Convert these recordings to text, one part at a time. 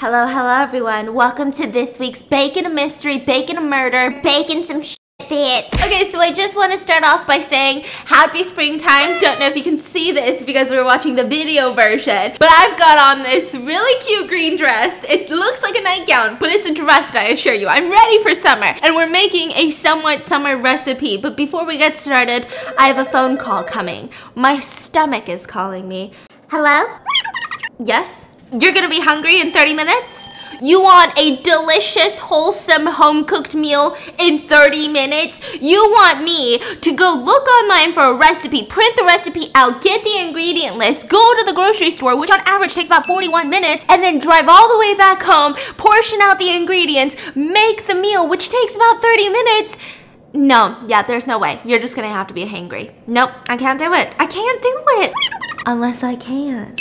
Hello, hello everyone. Welcome to this week's Bacon a Mystery, Bacon a Murder, Bacon some shit bits. Okay, so I just want to start off by saying happy springtime. Don't know if you can see this because we're watching the video version, but I've got on this really cute green dress. It looks like a nightgown, but it's a dress, I assure you. I'm ready for summer, and we're making a somewhat summer recipe. But before we get started, I have a phone call coming. My stomach is calling me. Hello? Yes? You're gonna be hungry in 30 minutes? You want a delicious, wholesome, home cooked meal in 30 minutes? You want me to go look online for a recipe, print the recipe out, get the ingredient list, go to the grocery store, which on average takes about 41 minutes, and then drive all the way back home, portion out the ingredients, make the meal, which takes about 30 minutes? No, yeah, there's no way. You're just gonna have to be hangry. Nope, I can't do it. I can't do it. Unless I can.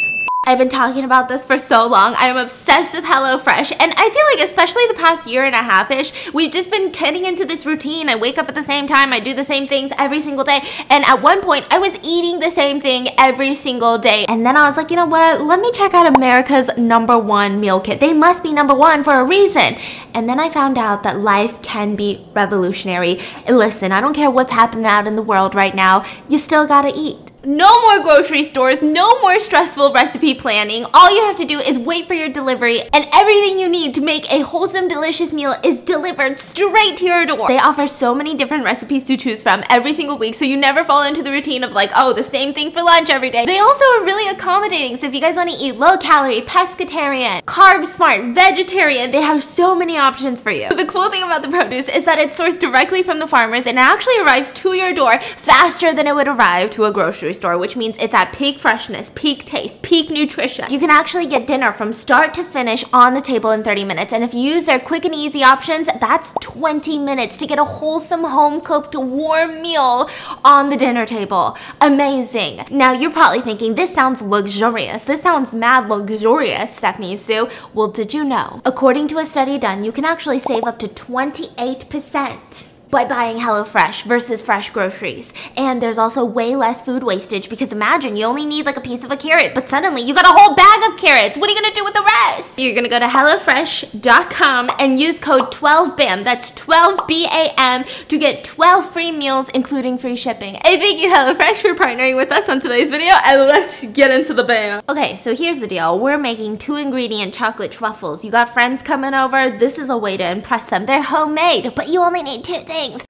I've been talking about this for so long. I am obsessed with HelloFresh. And I feel like, especially the past year and a half ish, we've just been getting into this routine. I wake up at the same time, I do the same things every single day. And at one point, I was eating the same thing every single day. And then I was like, you know what? Let me check out America's number one meal kit. They must be number one for a reason. And then I found out that life can be revolutionary. And listen, I don't care what's happening out in the world right now, you still gotta eat. No more grocery stores, no more stressful recipe planning. All you have to do is wait for your delivery, and everything you need to make a wholesome, delicious meal is delivered straight to your door. They offer so many different recipes to choose from every single week, so you never fall into the routine of like, oh, the same thing for lunch every day. They also are really accommodating, so if you guys want to eat low calorie, pescatarian, carb smart, vegetarian, they have so many options for you. The cool thing about the produce is that it's sourced directly from the farmers and it actually arrives to your door faster than it would arrive to a grocery grocery store, which means it's at peak freshness, peak taste, peak nutrition. You can actually get dinner from start to finish on the table in 30 minutes. And if you use their quick and easy options, that's 20 minutes to get a wholesome home cooked warm meal on the dinner table. Amazing. Now you're probably thinking, this sounds luxurious. This sounds mad luxurious, Stephanie Soo. Well, did you know? According to a study done, you can actually save up to 28% by buying HelloFresh versus fresh groceries. And there's also way less food wastage because imagine you only need like a piece of a carrot, but suddenly you got a whole bag of carrots. What are you gonna do with the rest? You're gonna go to HelloFresh.com and use code 12BAM, that's 12BAM, to get 12 free meals, including free shipping. Hey, thank you, HelloFresh, for partnering with us on today's video, and let's get into the BAM. Okay, so here's the deal. We're making two ingredient chocolate truffles. You got friends coming over, this is a way to impress them. They're homemade, but you only need two things things.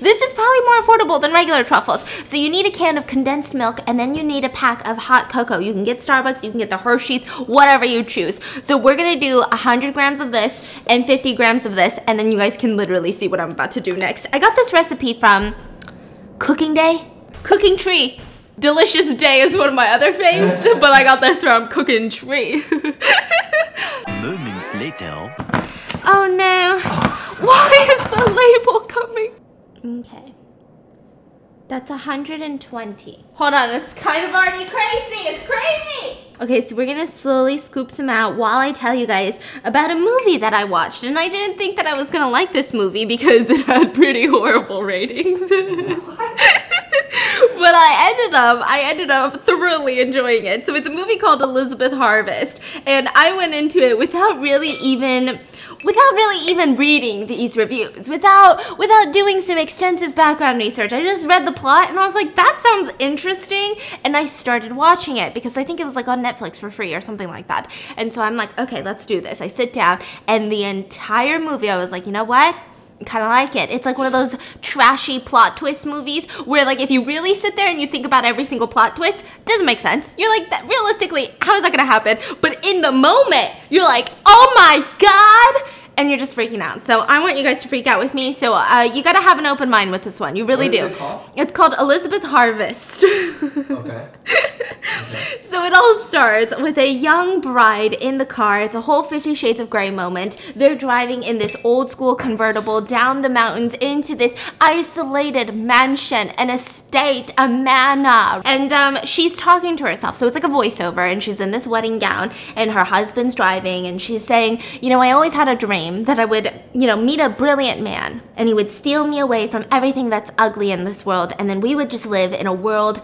This is probably more affordable than regular truffles. So you need a can of condensed milk and then you need a pack of hot cocoa. You can get Starbucks, you can get the Hershey's, whatever you choose. So we're gonna do 100 grams of this and 50 grams of this and then you guys can literally see what I'm about to do next. I got this recipe from Cooking Day, Cooking Tree. Delicious Day is one of my other faves, but I got this from Cooking Tree. Moments later. Oh no. Why is the label coming? Okay. That's 120. Hold on, it's kind of already crazy. It's crazy. Okay, so we're gonna slowly scoop some out while I tell you guys about a movie that I watched. And I didn't think that I was gonna like this movie because it had pretty horrible ratings. but I ended up, I ended up thoroughly enjoying it. So it's a movie called Elizabeth Harvest. And I went into it without really even without really even reading these reviews, without without doing some extensive background research. I just read the plot and I was like, that sounds interesting, and I started watching it because I think it was like on Netflix for free or something like that. And so I'm like, okay, let's do this. I sit down and the entire movie I was like, you know what? Kind of like it. It's like one of those trashy plot twist movies where like if you really sit there and you think about every single plot twist, doesn't make sense. You're like, that, realistically, how is that gonna happen? But in the moment, you're like, oh my god! And you're just freaking out. So I want you guys to freak out with me. So uh, you got to have an open mind with this one. You really do. It called? It's called Elizabeth Harvest. okay. okay. So it all starts with a young bride in the car. It's a whole Fifty Shades of Grey moment. They're driving in this old school convertible down the mountains into this isolated mansion, an estate, a manor. And um, she's talking to herself. So it's like a voiceover, and she's in this wedding gown, and her husband's driving, and she's saying, You know, I always had a dream that I would, you know, meet a brilliant man and he would steal me away from everything that's ugly in this world and then we would just live in a world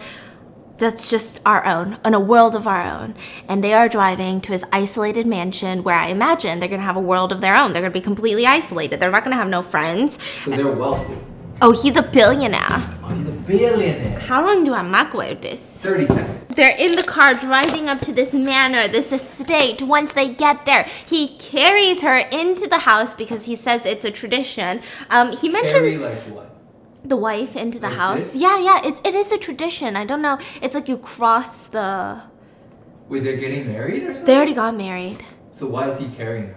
that's just our own, in a world of our own. And they are driving to his isolated mansion where I imagine they're gonna have a world of their own. They're gonna be completely isolated. They're not gonna have no friends. So they're wealthy. Oh, he's a billionaire. Oh, he's a billionaire. How long do I microwave this? 30 seconds. They're in the car driving up to this manor, this estate. Once they get there, he carries her into the house because he says it's a tradition. Um, he mentions Carry like what? the wife into the Like house. this? Yeah, yeah, it, it is a tradition. I don't know. It's like you cross the. Wait, they're getting married or something? They already got married. So why is he carrying her?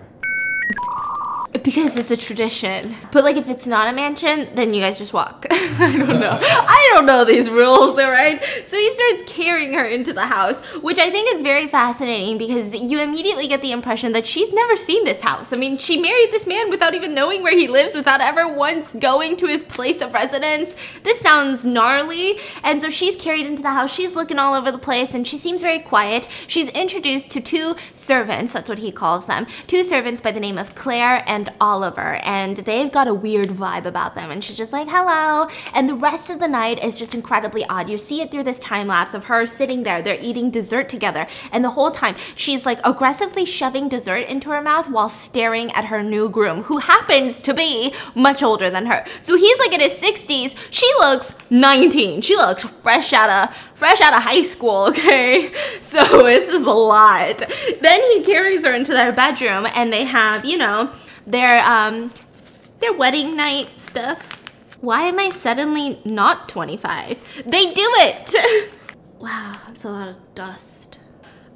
Because it's a tradition. But like if it's not a mansion, then you guys just walk. I don't know. I don't know these rules, alright? So he starts carrying her into the house, which I think is very fascinating because you immediately get the impression that she's never seen this house. I mean, she married this man without even knowing where he lives, without ever once going to his place of residence. This sounds gnarly. And so she's carried into the house. She's looking all over the place and she seems very quiet. She's introduced to two servants, that's what he calls them, two servants by the name of Claire and Oliver. And they've got a weird vibe about them. And she's just like, hello. And the rest of the night is just incredibly odd. You see it through this time lapse of her sitting there. They're eating dessert together. And the whole time, she's like aggressively shoving dessert into her mouth while staring at her new groom, who happens to be much older than her. So he's like in his 60s. She looks 19. She looks fresh out of fresh out of high school, okay? So it's just a lot. Then he carries her into their bedroom and they have, you know, their um their wedding night stuff. Why am I suddenly not 25? They do it! wow, that's a lot of dust.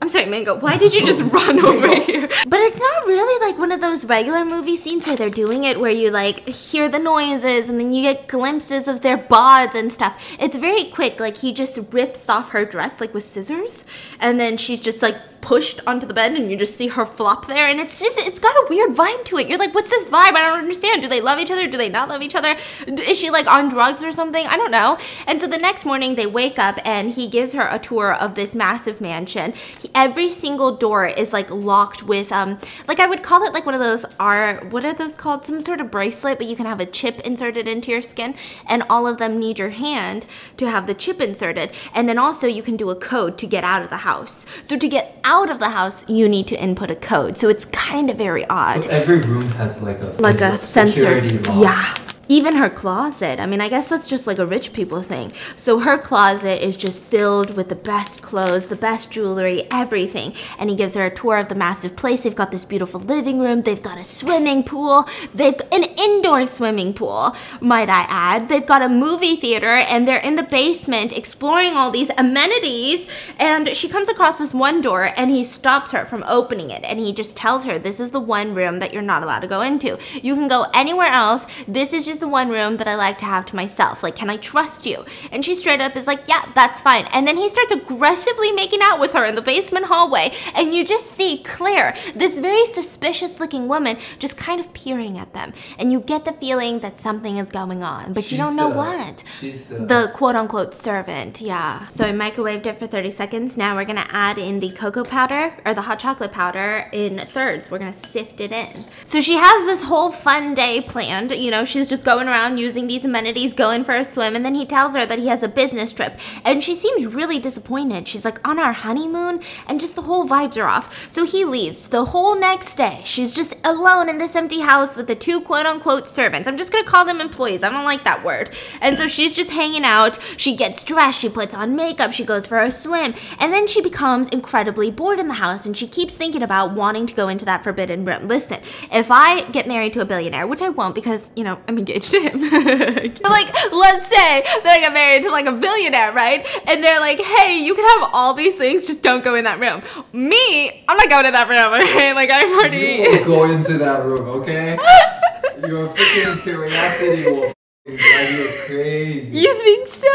I'm sorry, Mango, why did you just run over here? But it's not really like one of those regular movie scenes where they're doing it where you like hear the noises and then you get glimpses of their bods and stuff. It's very quick, like he just rips off her dress like with scissors and then she's just like pushed onto the bed and you just see her flop there and it's just it's got a weird vibe to it. You're like what's this vibe? I don't understand. Do they love each other? Do they not love each other? Is she like on drugs or something? I don't know. And so the next morning they wake up and he gives her a tour of this massive mansion. He, every single door is like locked with um like i would call it like one of those are what are those called? Some sort of bracelet but you can have a chip inserted into your skin and all of them need your hand to have the chip inserted. And then also you can do a code to get out of the house. So to get out of the house, you need to input a code. So it's kind of very odd. So every room has like a like a sensor. Yeah. Even her closet. I mean, I guess that's just like a rich people thing. So her closet is just filled with the best clothes, the best jewelry, everything. And he gives her a tour of the massive place. They've got this beautiful living room. They've got a swimming pool. They've an indoor swimming pool, might I add. They've got a movie theater and they're in the basement exploring all these amenities. And she comes across this one door and he stops her from opening it. And he just tells her, this is the one room that you're not allowed to go into. You can go anywhere else. This is just the one room that I like to have to myself. Like, can I trust you? And she straight up is like, yeah, that's fine. And then he starts aggressively making out with her in the basement hallway. And you just see Claire, this very suspicious looking woman, just kind of peering at them. And you get the feeling that something is going on, but you don't know the- what. She's the, The quote unquote servant, yeah. So I microwaved it for 30 seconds. Now we're gonna add in the cocoa powder or the hot chocolate powder in thirds. We're gonna sift it in. So she has this whole fun day planned. You know, she's just going around using these amenities, going for a swim, and then he tells her that he has a business trip. And she seems really disappointed. She's like, on our honeymoon, and just the whole vibes are off. So he leaves. The whole next day, she's just alone in this empty house with the two quote unquote servants. I'm just gonna call them employees. I don't like that word. And so she's just hanging out. She gets dressed, she puts on makeup, she goes for a swim, and then she becomes incredibly bored in the house and she keeps thinking about wanting to go into that forbidden room. Listen, if I get married to a billionaire, which I won't because, you know, I'm engaged to him. but like, let's say that I get married to like a billionaire, right? And they're like, hey, you can have all these things, just don't go in that room. Me, I'm not going to that room, okay? Like, I'm already You already. will go into that room, okay? Your freaking curiosity will f***ing drive you crazy. You think so?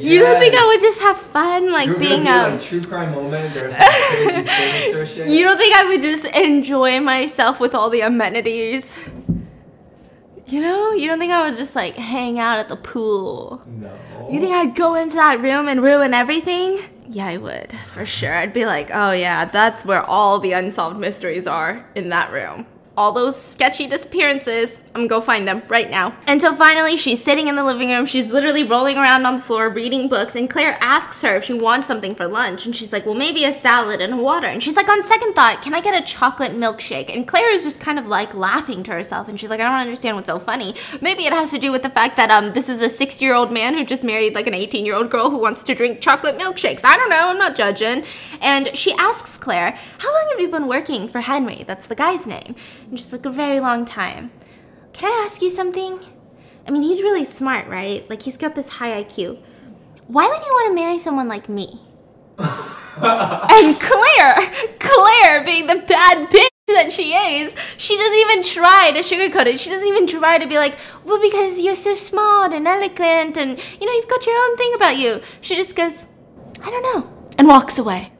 You don't think I would just have fun, like You're being gonna a. like true crime moment. There's some crazy sinister shit. You don't think I would just enjoy myself with all the amenities? You know, you don't think I would just like hang out at the pool? no. You think I'd go into that room and ruin everything? Yeah, I would, for sure. I'd be like, oh yeah, that's where all the unsolved mysteries are in that room. all those sketchy disappearances. I'm gonna go find them right now. And so finally, she's sitting in the living room. She's literally rolling around on the floor reading books. And Claire asks her if she wants something for lunch. And she's like, well, maybe a salad and water. And she's like, on second thought, can I get a chocolate milkshake? And Claire is just kind of like laughing to herself. And she's like, I don't understand what's so funny. Maybe it has to do with the fact that um this is a six year old man who just married like an 18 year old girl who wants to drink chocolate milkshakes. I don't know. I'm not judging. And she asks Claire, how long have you been working for Henry? That's the guy's name. And she's like, a very long time. Can I ask you something? I mean, he's really smart, right? Like, he's got this high IQ. Why would he want to marry someone like me? and Claire, Claire being the bad bitch that she is, she doesn't even try to sugarcoat it. She doesn't even try to be like, well, because you're so smart and eloquent and, you know, you've got your own thing about you. She just goes, I don't know, and walks away.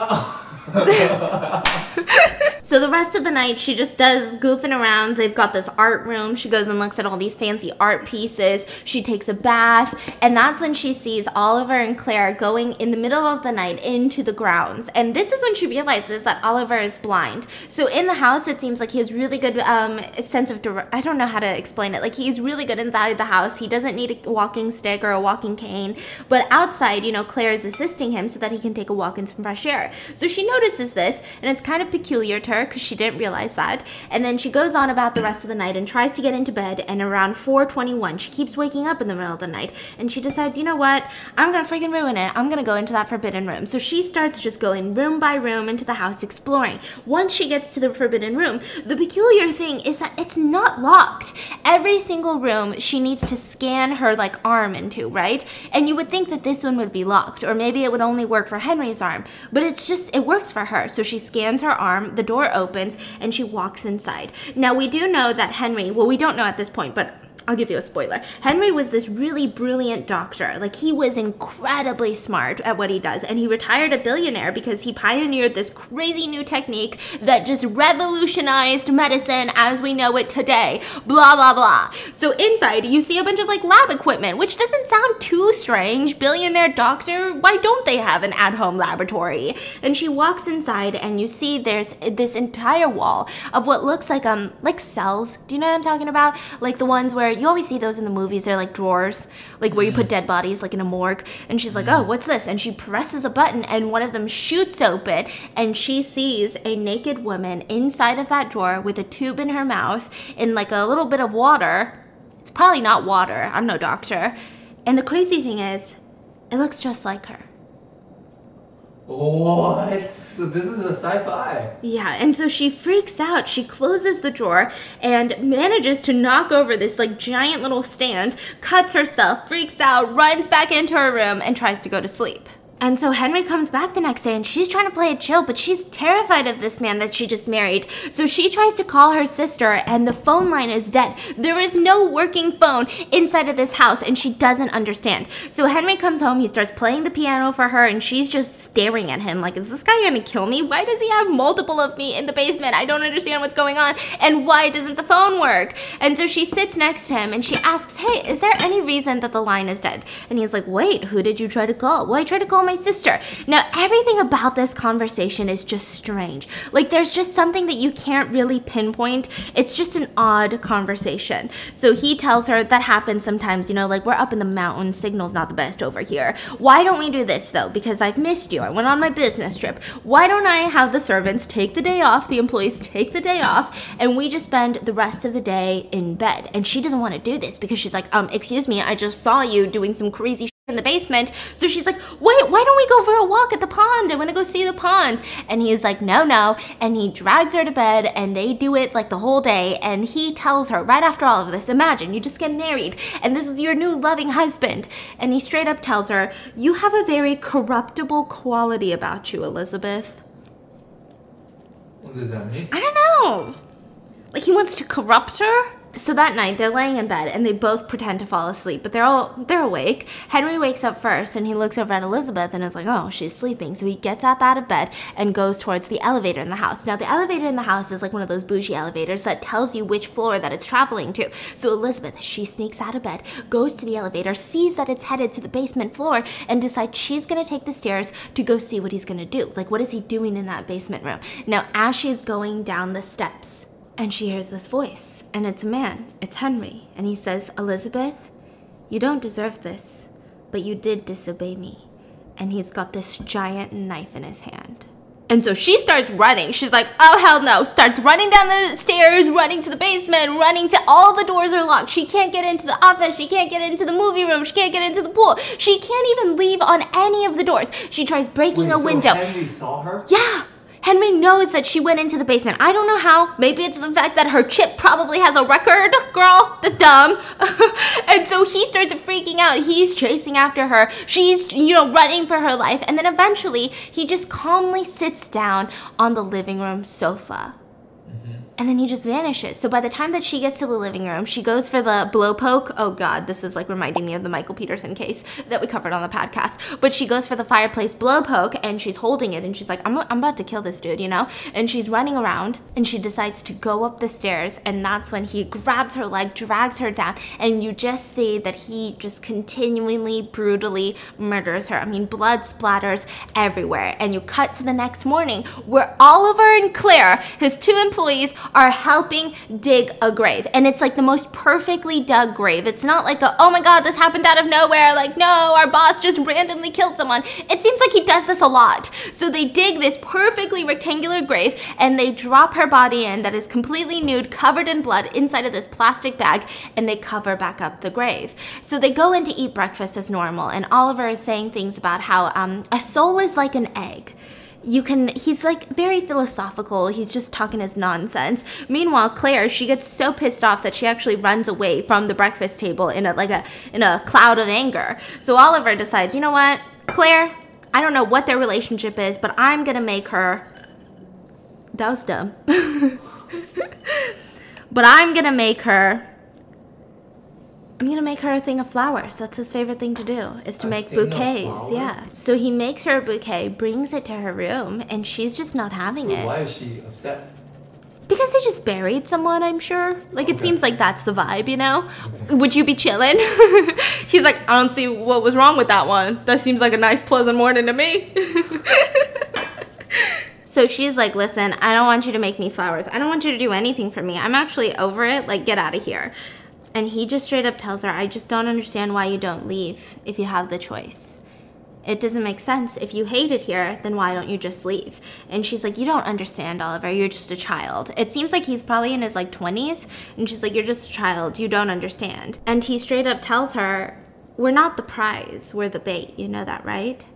So the rest of the night, she just does goofing around. They've got this art room. She goes and looks at all these fancy art pieces. She takes a bath, and that's when she sees Oliver and Claire going in the middle of the night into the grounds. And this is when she realizes that Oliver is blind. So in the house, it seems like he has really good um, sense of I don't know how to explain it. Like he's really good inside the house. He doesn't need a walking stick or a walking cane. But outside, you know, Claire is assisting him so that he can take a walk in some fresh air. So she notices this, and it's kind of peculiar to her because she didn't realize that. And then she goes on about the rest of the night and tries to get into bed. And around 4:21, she keeps waking up in the middle of the night, and she decides, you know what? I'm gonna freaking ruin it. I'm gonna go into that forbidden room. So she starts just going room by room into the house exploring. Once she gets to the forbidden room, the peculiar thing is that it's not locked. Every single room she needs to scan her like arm into, right? And you would think that this one would be locked, or maybe it would only work for Henry's arm, but it's just it works works for her. So she scans her arm, the door opens, and she walks inside. Now, we do know that Henry, well, we don't know at this point, but I'll give you a spoiler. Henry was this really brilliant doctor. Like, he was incredibly smart at what he does. And he retired a billionaire because he pioneered this crazy new technique that just revolutionized medicine as we know it today. Blah, blah, blah. So, inside, you see a bunch of like lab equipment, which doesn't sound too strange. Billionaire doctor, why don't they have an at home laboratory? And she walks inside, and you see there's this entire wall of what looks like, um, like cells. Do you know what I'm talking about? Like the ones where you always see those in the movies. They're like drawers, like where you put mm. dead bodies, like in a morgue. And she's like, "Oh, what's this?" And she presses a button, and one of them shoots open, and she sees a naked woman inside of that drawer with a tube in her mouth, in like a little bit of water. It's probably not water. I'm no doctor. And the crazy thing is, it looks just like her. What? So this is a sci-fi. Yeah, and so she freaks out. She closes the drawer and manages to knock over this like giant little stand, cuts herself, freaks out, runs back into her room and tries to go to sleep. And so Henry comes back the next day and she's trying to play it chill, but she's terrified of this man that she just married. So she tries to call her sister and the phone line is dead. There is no working phone inside of this house and she doesn't understand. So Henry comes home, he starts playing the piano for her and she's just staring at him like, is this guy gonna kill me? Why does he have multiple of me in the basement? I don't understand what's going on. And why doesn't the phone work? And so she sits next to him and she asks, hey, is there any reason that the line is dead? And he's like, wait, who did you try to call? Well, I tried to call my my sister. Now, everything about this conversation is just strange. Like, there's just something that you can't really pinpoint. It's just an odd conversation. So he tells her that happens sometimes, you know, like we're up in the mountains, signal's not the best over here. Why don't we do this though? Because I've missed you. I went on my business trip. Why don't I have the servants take the day off, the employees take the day off, and we just spend the rest of the day in bed? And she doesn't want to do this because she's like, um, excuse me, I just saw you doing some crazy in the basement. So she's like, wait, why don't we go for a walk at the pond? I want to go see the pond. And he's like, no, no. And he drags her to bed and they do it like the whole day. And he tells her right after all of this, imagine you just get married and this is your new loving husband. And he straight up tells her, you have a very corruptible quality about you, Elizabeth. What does that mean? I don't know. Like he wants to corrupt her? So that night they're laying in bed and they both pretend to fall asleep, but they're all they're awake. Henry wakes up first and he looks over at Elizabeth and is like, "Oh, she's sleeping." So he gets up out of bed and goes towards the elevator in the house. Now the elevator in the house is like one of those bougie elevators that tells you which floor that it's traveling to. So Elizabeth, she sneaks out of bed, goes to the elevator, sees that it's headed to the basement floor and decides she's going to take the stairs to go see what he's going to do. Like what is he doing in that basement room? Now as she's going down the steps, And she hears this voice, and it's a man. It's Henry. And he says, Elizabeth, you don't deserve this, but you did disobey me. And he's got this giant knife in his hand. And so she starts running. She's like, oh, hell no. Starts running down the stairs, running to the basement, running to all the doors are locked. She can't get into the office. She can't get into the movie room. She can't get into the pool. She can't even leave on any of the doors. She tries breaking Wait, a so window. Henry saw her? Yeah. Henry knows that she went into the basement. I don't know how. Maybe it's the fact that her chip probably has a record, girl. That's dumb. and so he starts freaking out. He's chasing after her. She's, you know, running for her life. And then eventually, he just calmly sits down on the living room sofa and then he just vanishes. So by the time that she gets to the living room, she goes for the blow poke. Oh God, this is like reminding me of the Michael Peterson case that we covered on the podcast. But she goes for the fireplace blow poke and she's holding it and she's like, I'm, I'm about to kill this dude, you know? And she's running around and she decides to go up the stairs. And that's when he grabs her leg, drags her down, and you just see that he just continually, brutally murders her. I mean, blood splatters everywhere. And you cut to the next morning where Oliver and Claire, his two employees, are helping dig a grave. And it's like the most perfectly dug grave. It's not like a, oh my God, this happened out of nowhere. Like, no, our boss just randomly killed someone. It seems like he does this a lot. So they dig this perfectly rectangular grave and they drop her body in that is completely nude, covered in blood inside of this plastic bag, and they cover back up the grave. So they go in to eat breakfast as normal, and Oliver is saying things about how um, a soul is like an egg you can he's like very philosophical. He's just talking his nonsense. Meanwhile claire she gets so pissed off that she actually runs away from the breakfast table in a like a in a cloud of anger. So oliver decides you know what? Claire i don't know what their relationship is but i'm gonna make her that was dumb. But i'm gonna make her I'm gonna make her a thing of flowers. That's his favorite thing to do, is to A make bouquets. Yeah. So he makes her a bouquet, brings it to her room, and she's just not having it. Why is she upset? Because they just buried someone, I'm sure. Like, it seems like that's the vibe, you know? Would you be chilling? He's like, I don't see what was wrong with that one. That seems like a nice, pleasant morning to me. so she's like, listen, I don't want you to make me flowers. I don't want you to do anything for me. I'm actually over it. Like, get out of here. And he just straight up tells her, I just don't understand why you don't leave if you have the choice. It doesn't make sense. If you hate it here, then why don't you just leave? And she's like, You don't understand, Oliver. You're just a child. It seems like he's probably in his like 20s. And she's like, You're just a child. You don't understand. And he straight up tells her, We're not the prize. We're the bait. You know that, right?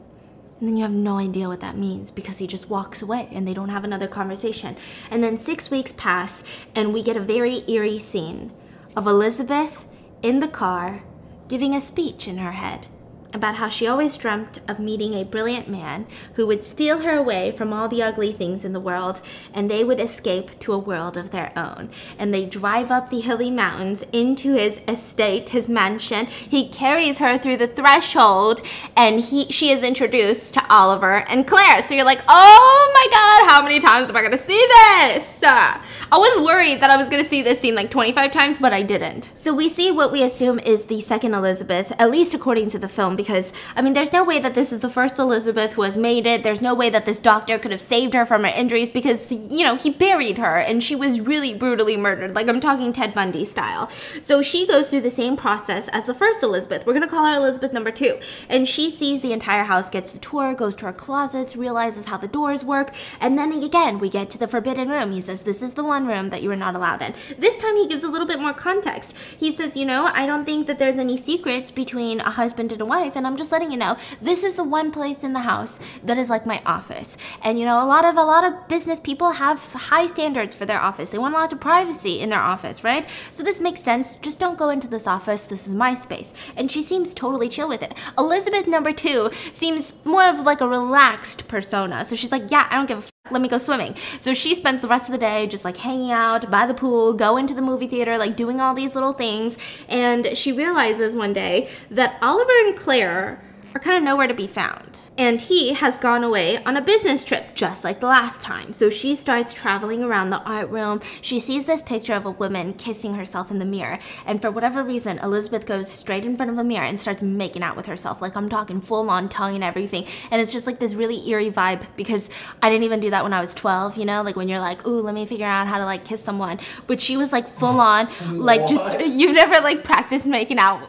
And then you have no idea what that means because he just walks away and they don't have another conversation. And then six weeks pass and we get a very eerie scene of Elizabeth in the car giving a speech in her head about how she always dreamt of meeting a brilliant man who would steal her away from all the ugly things in the world and they would escape to a world of their own. And they drive up the hilly mountains into his estate, his mansion. He carries her through the threshold and he she is introduced to Oliver and Claire. So you're like, "Oh my god, how many times am I going to see this?" Uh, I was worried that I was going to see this scene like 25 times, but I didn't. So we see what we assume is the second Elizabeth, at least according to the film because I mean, there's no way that this is the first Elizabeth who has made it. There's no way that this doctor could have saved her from her injuries because you know, he buried her and she was really brutally murdered. Like I'm talking Ted Bundy style. So she goes through the same process as the first Elizabeth. We're going to call her Elizabeth number 2. And she sees the entire house, gets a tour, goes to her closets, realizes how the doors work, and then again, we get to the forbidden room. He says, This is the one room that you are not allowed in. This time, he gives a little bit more context. He says, You know, I don't think that there's any secrets between a husband and a wife, and I'm just letting you know, this is the one place in the house that is like my office. And you know, a lot of a lot of business people have high standards for their office. They want a lot of privacy in their office, right? So this makes sense. Just don't go into this office. This is my space. And she seems totally chill with it. Elizabeth number 2 seems more of like a relaxed persona. So she's like, "Yeah, I don't give a let me go swimming. So she spends the rest of the day just like hanging out by the pool, going to the movie theater, like doing all these little things. And she realizes one day that Oliver and Claire are kind of nowhere to be found. And he has gone away on a business trip, just like the last time. So she starts traveling around the art room. She sees this picture of a woman kissing herself in the mirror. And for whatever reason, Elizabeth goes straight in front of a mirror and starts making out with herself. Like I'm talking full on tongue and everything. And it's just like this really eerie vibe because I didn't even do that when I was 12, you know? Like when you're like, ooh, let me figure out how to like kiss someone. But she was like full on, like just, you've never like practiced making out.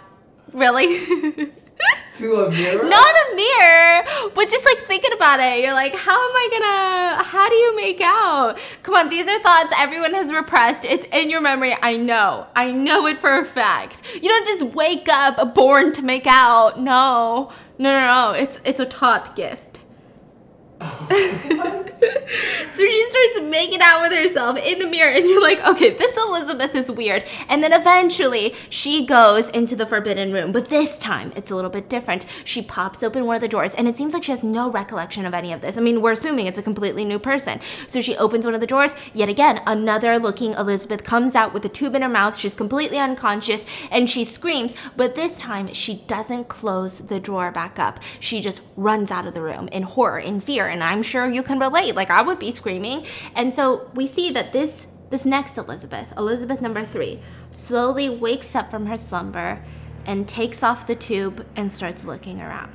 Really? to a mirror? Not a mirror, but just like thinking about it. You're like, how am I gonna, how do you make out? Come on, these are thoughts everyone has repressed. It's in your memory. I know. I know it for a fact. You don't just wake up born to make out. No. No, no, no. It's, it's a taught gift. so she starts making out with herself in the mirror, and you're like, okay, this Elizabeth is weird. And then eventually she goes into the forbidden room, but this time it's a little bit different. She pops open one of the doors, and it seems like she has no recollection of any of this. I mean, we're assuming it's a completely new person. So she opens one of the doors, yet again, another looking Elizabeth comes out with a tube in her mouth. She's completely unconscious, and she screams, but this time she doesn't close the drawer back up. She just runs out of the room in horror, in fear and I'm sure you can relate. Like I would be screaming. And so we see that this this next Elizabeth, Elizabeth number 3, slowly wakes up from her slumber and takes off the tube and starts looking around.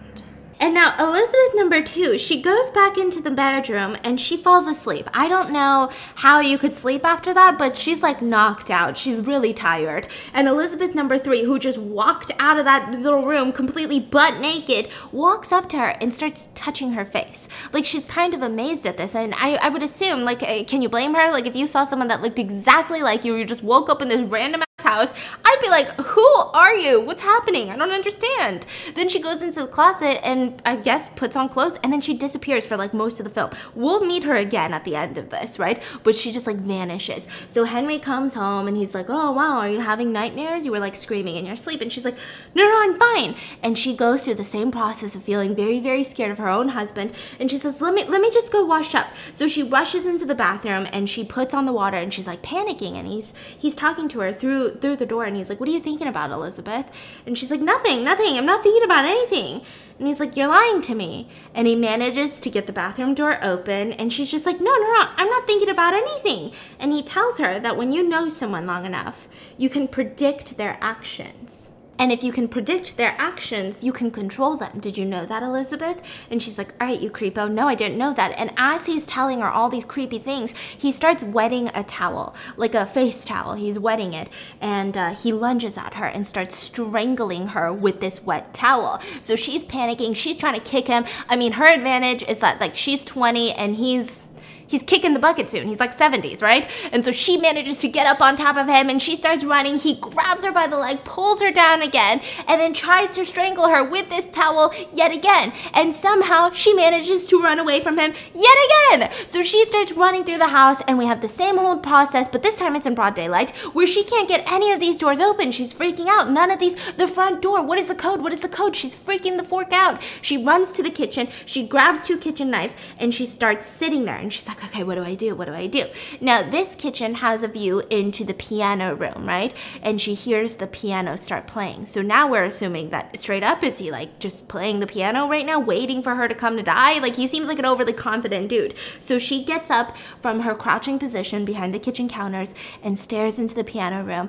And now Elizabeth number two, she goes back into the bedroom and she falls asleep. I don't know how you could sleep after that, but she's like knocked out. She's really tired. And Elizabeth number three, who just walked out of that little room completely butt naked, walks up to her and starts touching her face. Like she's kind of amazed at this. And I, I would assume, like, eh, can you blame her? Like if you saw someone that looked exactly like you, you just woke up in this random house, I'd be like, who are you? What's happening? I don't understand. Then she goes into the closet and I guess puts on clothes and then she disappears for like most of the film. We'll meet her again at the end of this, right? But she just like vanishes. So Henry comes home and he's like, oh wow, are you having nightmares? You were like screaming in your sleep. And she's like, no, no, I'm fine. And she goes through the same process of feeling very, very scared of her own husband. And she says, let me, let me just go wash up. So she rushes into the bathroom and she puts on the water and she's like panicking and he's, he's talking to her through through the door and he's like, What are you thinking about, Elizabeth? And she's like, Nothing, nothing. I'm not thinking about anything. And he's like, You're lying to me. And he manages to get the bathroom door open and she's just like, No, no, no, I'm not thinking about anything. And he tells her that when you know someone long enough, you can predict their actions. And if you can predict their actions, you can control them. Did you know that, Elizabeth? And she's like, All right, you creepo. No, I didn't know that. And as he's telling her all these creepy things, he starts wetting a towel, like a face towel. He's wetting it. And uh, he lunges at her and starts strangling her with this wet towel. So she's panicking. She's trying to kick him. I mean, her advantage is that, like, she's 20 and he's he's kicking the bucket soon. He's like 70s, right? And so she manages to get up on top of him and she starts running. He grabs her by the leg, pulls her down again, and then tries to strangle her with this towel yet again. And somehow she manages to run away from him yet again. So she starts running through the house and we have the same whole process, but this time it's in broad daylight where she can't get any of these doors open. She's freaking out. None of these, the front door, what is the code? What is the code? She's freaking the fork out. She runs to the kitchen, she grabs two kitchen knives, and she starts sitting there and she's like, okay, what do I do? What do I do? Now, this kitchen has a view into the piano room, right? And she hears the piano start playing. So now we're assuming that straight up, is he like just playing the piano right now, waiting for her to come to die? Like he seems like an overly confident dude. So she gets up from her crouching position behind the kitchen counters and stares into the piano room.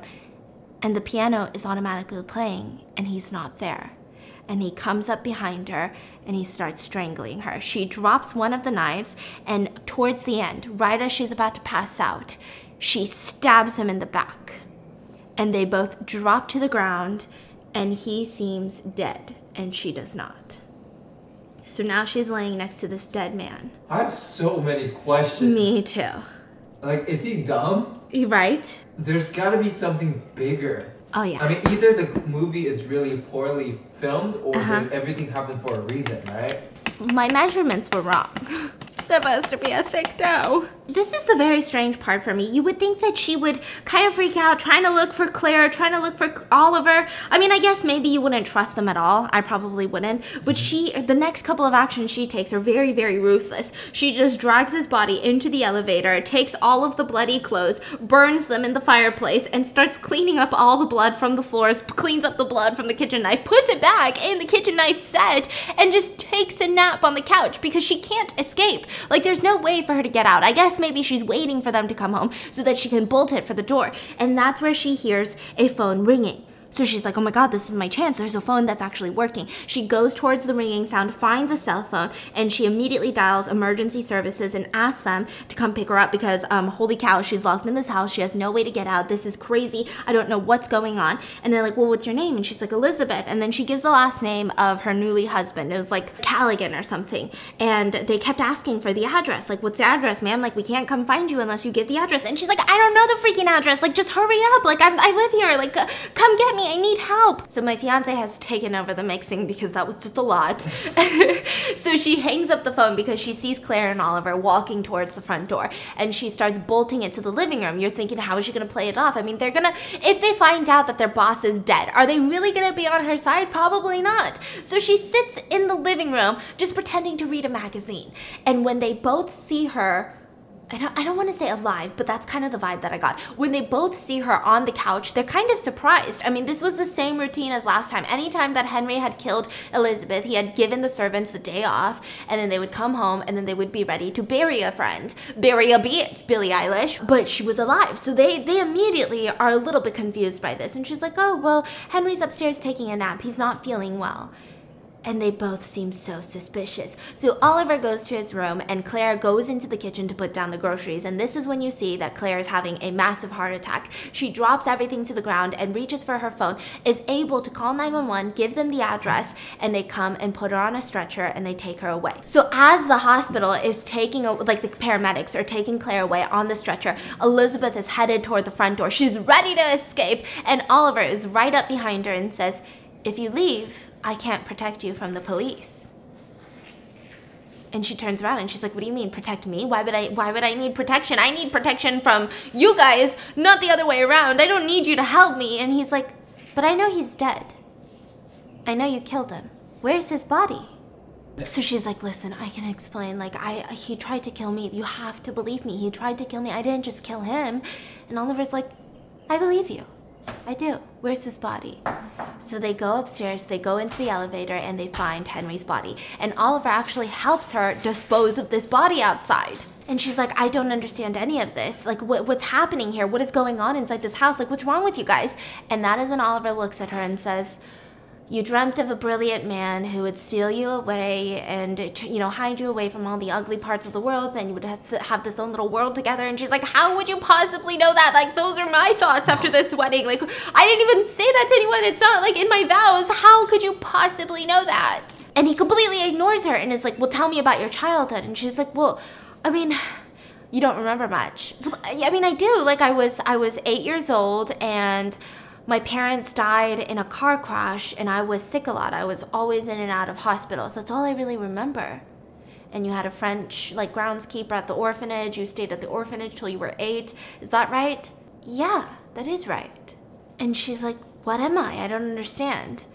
And the piano is automatically playing, and he's not there and he comes up behind her and he starts strangling her. She drops one of the knives, and towards the end, right as she's about to pass out, she stabs him in the back. And they both drop to the ground, and he seems dead, and she does not. So now she's laying next to this dead man. I have so many questions. Me too. Like, is he dumb? Right? There's gotta be something bigger. Oh yeah. I mean, either the movie is really poorly filmed or Uh-huh. the- everything happened for a reason, right? My measurements were wrong. supposed to be a thick dough. This is the very strange part for me. You would think that she would kind of freak out, trying to look for Claire, trying to look for Oliver. I mean, I guess maybe you wouldn't trust them at all. I probably wouldn't. But she, the next couple of actions she takes are very, very ruthless. She just drags his body into the elevator, takes all of the bloody clothes, burns them in the fireplace, and starts cleaning up all the blood from the floors, cleans up the blood from the kitchen knife, puts it back in the kitchen knife set, and just takes a nap on the couch because she can't escape. Like, there's no way for her to get out. I guess maybe she's waiting for them to come home so that she can bolt it for the door. And that's where she hears a phone ringing. So she's like, oh my God, this is my chance. There's a phone that's actually working. She goes towards the ringing sound, finds a cell phone, and she immediately dials emergency services and asks them to come pick her up because, um, holy cow, she's locked in this house. She has no way to get out. This is crazy. I don't know what's going on. And they're like, well, what's your name? And she's like, Elizabeth. And then she gives the last name of her newly husband. It was like Callaghan or something. And they kept asking for the address. Like, what's the address, ma'am? Like, we can't come find you unless you get the address. And she's like, I don't know the freaking address. Like, just hurry up. Like, I'm, I live here. Like, uh, come get me. I need help. So my fiance has taken over the mixing because that was just a lot. so she hangs up the phone because she sees Claire and Oliver walking towards the front door and she starts bolting it to the living room. You're thinking, how is she gonna play it off? I mean, they're gonna, if they find out that their boss is dead, are they really gonna be on her side? Probably not. So she sits in the living room just pretending to read a magazine. And when they both see her, I don't, I don't want to say alive, but that's kind of the vibe that I got. When they both see her on the couch, they're kind of surprised. I mean, this was the same routine as last time. Anytime that Henry had killed Elizabeth, he had given the servants the day off, and then they would come home and then they would be ready to bury a friend. Bury a Beats, Billie Eilish, but she was alive. So they, they immediately are a little bit confused by this. And she's like, oh, well, Henry's upstairs taking a nap. He's not feeling well and they both seem so suspicious. So Oliver goes to his room and Claire goes into the kitchen to put down the groceries. And this is when you see that Claire is having a massive heart attack. She drops everything to the ground and reaches for her phone, is able to call 911, give them the address, and they come and put her on a stretcher and they take her away. So as the hospital is taking, like the paramedics are taking Claire away on the stretcher, Elizabeth is headed toward the front door. She's ready to escape, and Oliver is right up behind her and says, If you leave, I can't protect you from the police. And she turns around and she's like, "What do you mean protect me? Why would I why would I need protection? I need protection from you guys, not the other way around. I don't need you to help me." And he's like, "But I know he's dead. I know you killed him. Where's his body?" So she's like, "Listen, I can explain. Like I he tried to kill me. You have to believe me. He tried to kill me. I didn't just kill him." And Oliver's like, "I believe you. I do. Where's his body?" So they go upstairs, they go into the elevator, and they find Henry's body. And Oliver actually helps her dispose of this body outside. And she's like, I don't understand any of this. Like, what, what's happening here? What is going on inside this house? Like, what's wrong with you guys? And that is when Oliver looks at her and says, you dreamt of a brilliant man who would steal you away and you know hide you away from all the ugly parts of the world then you would have to have this own little world together. And she's like how would you possibly know that? Like those are my thoughts after this wedding. Like i didn't even say that to anyone. It's not like in my vows. How could you possibly know that? And he completely ignores her and is like well tell me about your childhood. And she's like well i mean you don't remember much. I mean i do. Like i was i was eight years old and my parents died in a car crash and I was sick a lot. I was always in and out of hospitals. That's all I really remember. And you had a French like groundskeeper at the orphanage. You stayed at the orphanage till you were 8. Is that right? Yeah, that is right. And she's like, "What am I? I don't understand."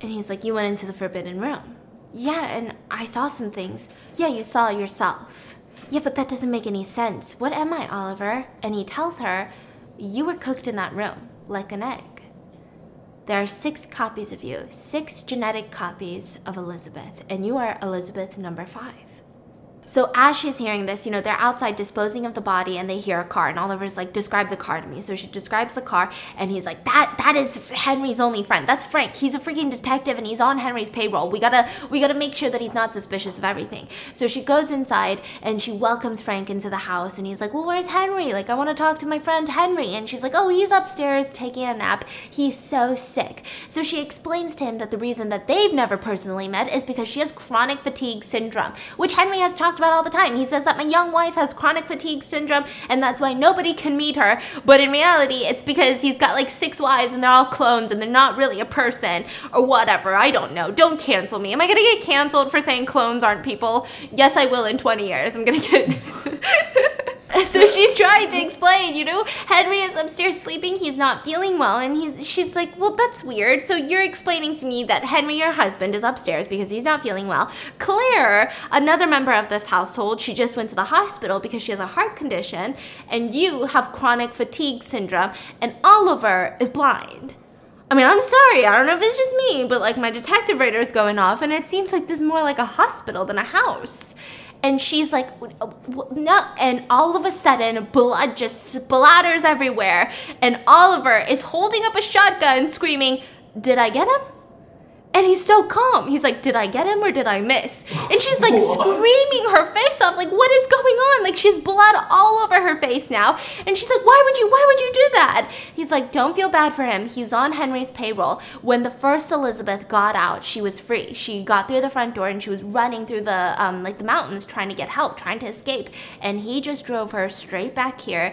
And he's like, "You went into the forbidden room." Yeah, and I saw some things. Yeah, you saw yourself. Yeah, but that doesn't make any sense. What am I, Oliver? And he tells her, You were cooked in that room like an egg. There are six copies of you, six genetic copies of Elizabeth, and you are Elizabeth number five. So as she's hearing this, you know, they're outside disposing of the body and they hear a car and Oliver's like, describe the car to me. So she describes the car and he's like, that that is Henry's only friend. That's Frank. He's a freaking detective and he's on Henry's payroll. We gotta we gotta make sure that he's not suspicious of everything. So she goes inside and she welcomes Frank into the house and he's like, well, where's Henry? Like, I want to talk to my friend Henry. And she's like, oh, he's upstairs taking a nap. He's so sick. So she explains to him that the reason that they've never personally met is because she has chronic fatigue syndrome, which Henry has talked about all the time. He says that my young wife has chronic fatigue syndrome and that's why nobody can meet her. But in reality, it's because he's got like six wives and they're all clones and they're not really a person or whatever. I don't know. Don't cancel me. Am I gonna get canceled for saying clones aren't people? Yes, I will in 20 years. I'm gonna get. so she's trying to explain, you know, Henry is upstairs sleeping, he's not feeling well, and he's she's like, Well, that's weird. So you're explaining to me that Henry, your husband, is upstairs because he's not feeling well. Claire, another member of this household, she just went to the hospital because she has a heart condition, and you have chronic fatigue syndrome, and Oliver is blind. I mean, I'm sorry, I don't know if it's just me, but like my detective radar is going off, and it seems like this is more like a hospital than a house and she's like uh, no and all of a sudden blood just splatters everywhere. And oliver is holding up a shotgun screaming did i get him and he's so calm. He's like, Did I get him or did I miss? And she's like screaming her face off, like, What is going on? Like, she's blood all over her face now. And she's like, Why would you, why would you do that? He's like, Don't feel bad for him. He's on Henry's payroll. When the first Elizabeth got out, she was free. She got through the front door and she was running through the, um, like the mountains trying to get help, trying to escape. And he just drove her straight back here.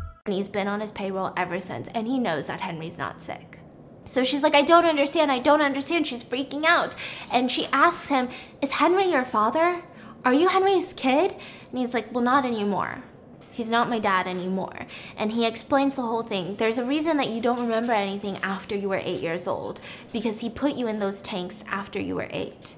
And he's been on his payroll ever since, and he knows that Henry's not sick. So she's like, I don't understand, I don't understand. She's freaking out. And she asks him, Is Henry your father? Are you Henry's kid? And he's like, Well, not anymore. He's not my dad anymore. And he explains the whole thing. There's a reason that you don't remember anything after you were eight years old, because he put you in those tanks after you were eight.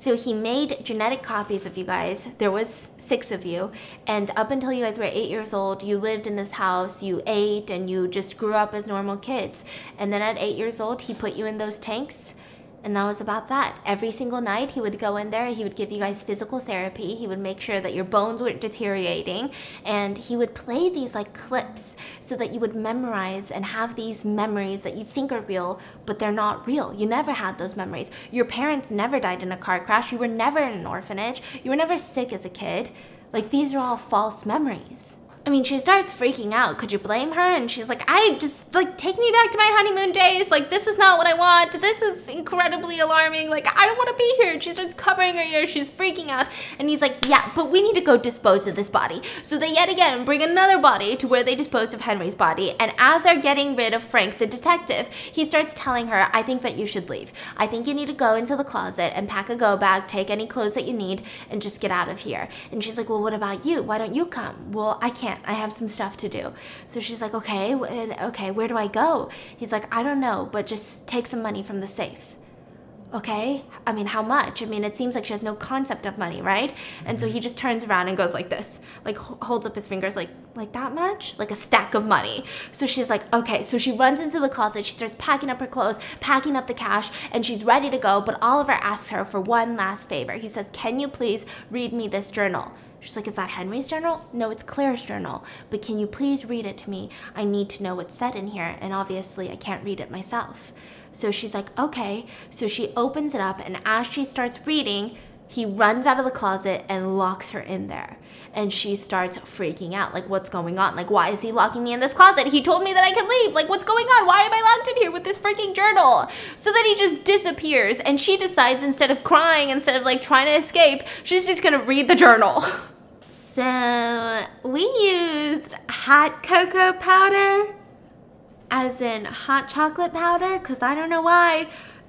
So he made genetic copies of you guys. There was six of you, and up until you guys were eight years old, you lived in this house, you ate, and you just grew up as normal kids. And then at eight years old, he put you in those tanks and that was about that. Every single night, he would go in there, he would give you guys physical therapy, he would make sure that your bones weren't deteriorating, and he would play these like clips so that you would memorize and have these memories that you think are real, but they're not real. You never had those memories. Your parents never died in a car crash, you were never in an orphanage, you were never sick as a kid. Like, these are all false memories. I mean, she starts freaking out. Could you blame her? And she's like, I just, like, take me back to my honeymoon days. Like, this is not what I want. This is incredibly alarming. Like, I don't want to be here. She starts covering her ears. She's freaking out. And he's like, yeah, but we need to go dispose of this body. So they yet again bring another body to where they disposed of Henry's body. And as they're getting rid of Frank, the detective, he starts telling her, I think that you should leave. I think you need to go into the closet and pack a go bag, take any clothes that you need, and just get out of here. And she's like, well, what about you? Why don't you come? Well, I can't. I have some stuff to do. So she's like, okay, okay, where do I go? He's like, I don't know, but just take some money from the safe. Okay? I mean, how much? I mean, it seems like she has no concept of money, right? And so he mm-hmm. just turns around and goes like this, like holds up his fingers, like, like that much? Like a stack of money. So she's like, okay. So she runs into the closet. She starts packing up her clothes, packing up the cash, and she's ready to go. But Oliver asks her for one last favor. He says, can you please read me this journal? She's like, Is that Henry's journal? No, it's Claire's journal. But can you please read it to me? I need to know what's said in here, and obviously I can't read it myself. So she's like, Okay. So she opens it up, and as she starts reading, he runs out of the closet and locks her in there. And she starts freaking out. Like, what's going on? Like, why is he locking me in this closet? He told me that I can leave. Like, what's going on? Why am I locked in here with this freaking journal? So then he just disappears. And she decides, instead of crying, instead of like trying to escape, she's just gonna read the journal. So we used hot cocoa powder, as in hot chocolate powder, because I don't know why.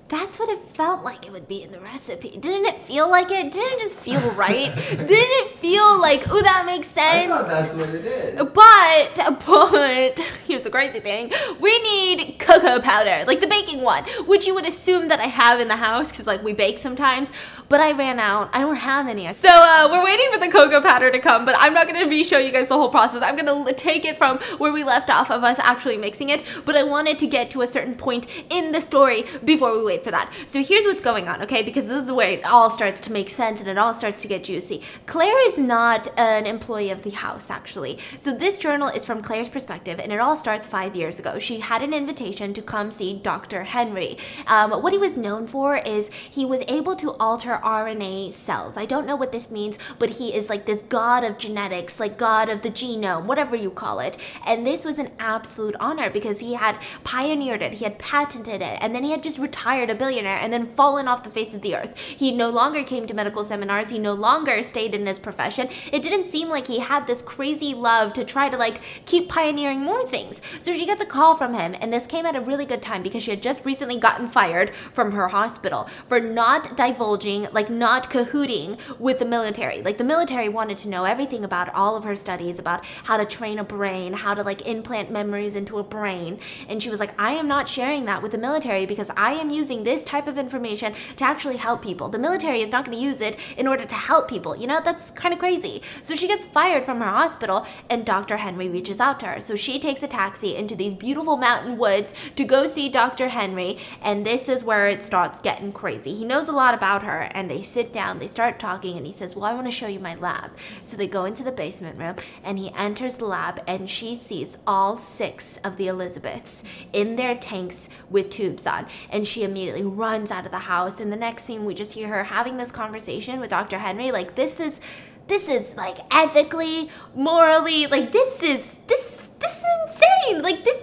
That's what it felt like it would be in the recipe. Didn't it feel like it? Didn't it just feel right? Didn't it feel like, oh, that makes sense? I thought that's what it is. But, but, here's the crazy thing. We need cocoa powder, like the baking one, which you would assume that I have in the house because like we bake sometimes. But I ran out. I don't have any. So uh, we're waiting for the cocoa powder to come, but I'm not gonna be show you guys the whole process. I'm gonna take it from where we left off of us actually mixing it, but I wanted to get to a certain point in the story before we wait for that. So here's what's going on, okay? Because this is where it all starts to make sense and it all starts to get juicy. Claire is not an employee of the house, actually. So this journal is from Claire's perspective, and it all starts five years ago. She had an invitation to come see Dr. Henry. Um, what he was known for is he was able to alter RNA cells. I don't know what this means, but he is like this god of genetics, like god of the genome, whatever you call it. And this was an absolute honor because he had pioneered it, he had patented it, and then he had just retired a billionaire and then fallen off the face of the earth. He no longer came to medical seminars, he no longer stayed in his profession. It didn't seem like he had this crazy love to try to like keep pioneering more things. So she gets a call from him, and this came at a really good time because she had just recently gotten fired from her hospital for not divulging, like not cahooting with the military. Like the military wanted to know everything about all of her studies, about how to train a brain, how to like implant memories into a brain. And she was like, I am not sharing that with the military because I am using this type of information to actually help people. The military is not going to use it in order to help people. You know, that's kind of crazy. So she gets fired from her hospital, and Dr. Henry reaches out to her. So she takes a taxi into these beautiful mountain woods to go see Dr. Henry, and this is where it starts getting crazy. He knows a lot about her, and they sit down, they start talking, and he says, Well, I want to show you my lab. So they go into the basement room, and he enters the lab, and she sees all six of the Elizabeths in their tanks with tubes on, and she immediately runs out of the house. And the next scene, we just hear her having this conversation with Dr. Henry. Like, this is this is like ethically, morally, like this is this this is insane. Like this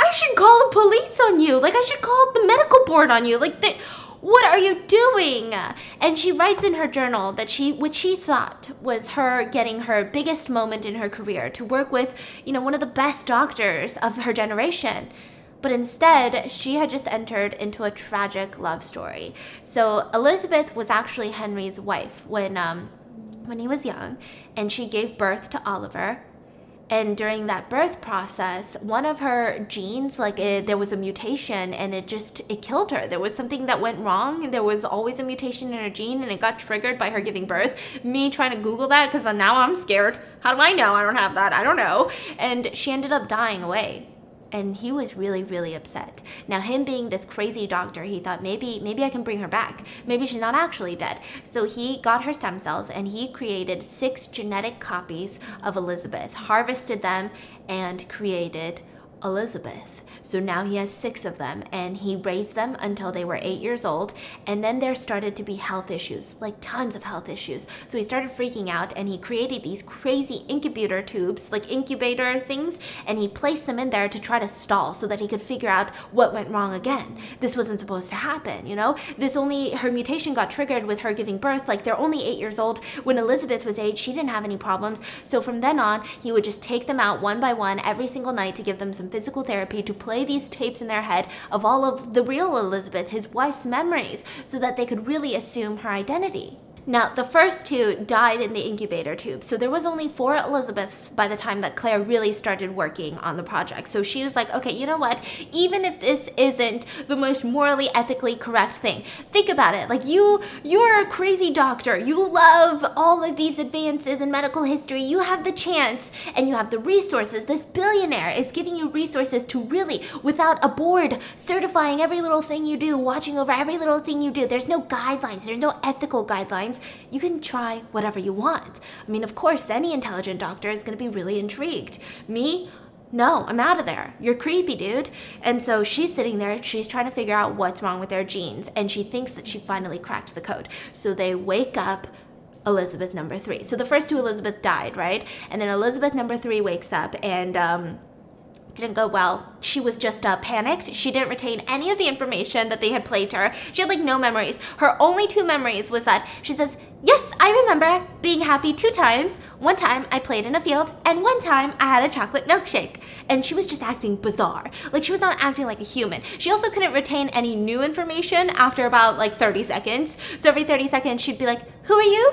I should call the police on you. Like I should call the medical board on you. Like they, what are you doing? And she writes in her journal that she what she thought was her getting her biggest moment in her career to work with, you know, one of the best doctors of her generation. But instead, she had just entered into a tragic love story. So Elizabeth was actually Henry's wife when um, when he was young, and she gave birth to Oliver. And during that birth process, one of her genes, like it, there was a mutation, and it just it killed her. There was something that went wrong. There was always a mutation in her gene, and it got triggered by her giving birth. Me trying to Google that because now I'm scared. How do I know I don't have that? I don't know. And she ended up dying away and he was really really upset. Now him being this crazy doctor he thought maybe maybe i can bring her back. Maybe she's not actually dead. So he got her stem cells and he created six genetic copies of elizabeth harvested them and created elizabeth so now he has six of them, and he raised them until they were eight years old. And then there started to be health issues, like tons of health issues. So he started freaking out, and he created these crazy incubator tubes, like incubator things, and he placed them in there to try to stall so that he could figure out what went wrong again. This wasn't supposed to happen, you know? This only, her mutation got triggered with her giving birth. Like they're only eight years old. When Elizabeth was eight, she didn't have any problems. So from then on, he would just take them out one by one every single night to give them some physical therapy to play these tapes in their head of all of the real Elizabeth, his wife's memories, so that they could really assume her identity. Now, the first two died in the incubator tube, so there was only four Elizabeths by the time that Claire really started working on the project. So she was like, okay, you know what? Even if this isn't the most morally, ethically correct thing, think about it. Like you, you're a crazy doctor. You love all of these advances in medical history. You have the chance and you have the resources. This billionaire is giving you resources to really, without a board certifying every little thing you do, watching over every little thing you do. There's no guidelines. There's no ethical guidelines you can try whatever you want. I mean, of course, any intelligent doctor is going to be really intrigued. Me, no, I'm out of there. You're creepy, dude. And so she's sitting there, she's trying to figure out what's wrong with their genes, and she thinks that she finally cracked the code. So they wake up Elizabeth number three. So the first two Elizabeth died, right? And then Elizabeth number three wakes up and um, didn't go well. She was just uh, panicked. She didn't retain any of the information that they had played to her. She had like no memories. Her only two memories was that she says, Yes, I remember being happy two times. One time I played in a field, and one time I had a chocolate milkshake. And she was just acting bizarre. Like she was not acting like a human. She also couldn't retain any new information after about like 30 seconds. So every 30 seconds she'd be like, Who are you?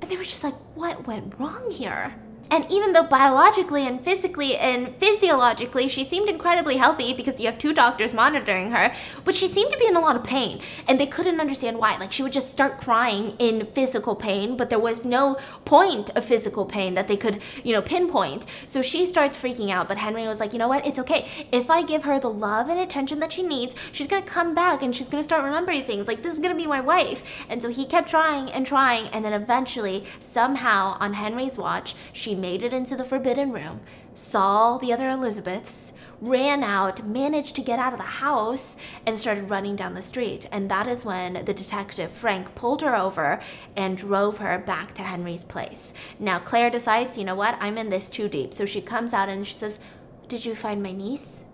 And they were just like, What went wrong here? And even though biologically and physically and physiologically she seemed incredibly healthy because you have two doctors monitoring her, but she seemed to be in a lot of pain. And they couldn't understand why. Like she would just start crying in physical pain, but there was no point of physical pain that they could, you know, pinpoint. So she starts freaking out. But Henry was like, you know what? It's okay. If I give her the love and attention that she needs, she's gonna come back and she's gonna start remembering things. Like this is gonna be my wife. And so he kept trying and trying, and then eventually, somehow on Henry's watch, she made it into the forbidden room, saw the other Elizabeths, ran out, managed to get out of the house, and started running down the street. And that is when the detective Frank pulled her over and drove her back to Henry's place. Now, Claire decides, you know what, I'm in this too deep. So she comes out and she says, Did you find my niece?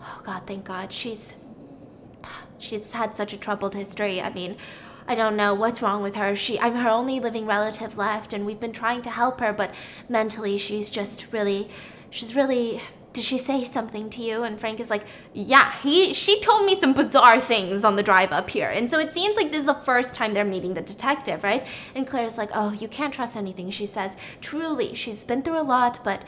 Oh, God, thank God. She's. She's had such a troubled history. I mean, I don't know what's wrong with her. She I'm her only living relative left and we've been trying to help her, but mentally she's just really she's really did she say something to you? And Frank is like, yeah, he she told me some bizarre things on the drive up here. And so it seems like this is the first time they're meeting the detective, right? And Claire's like, oh, you can't trust anything she says. Truly, she's been through a lot, but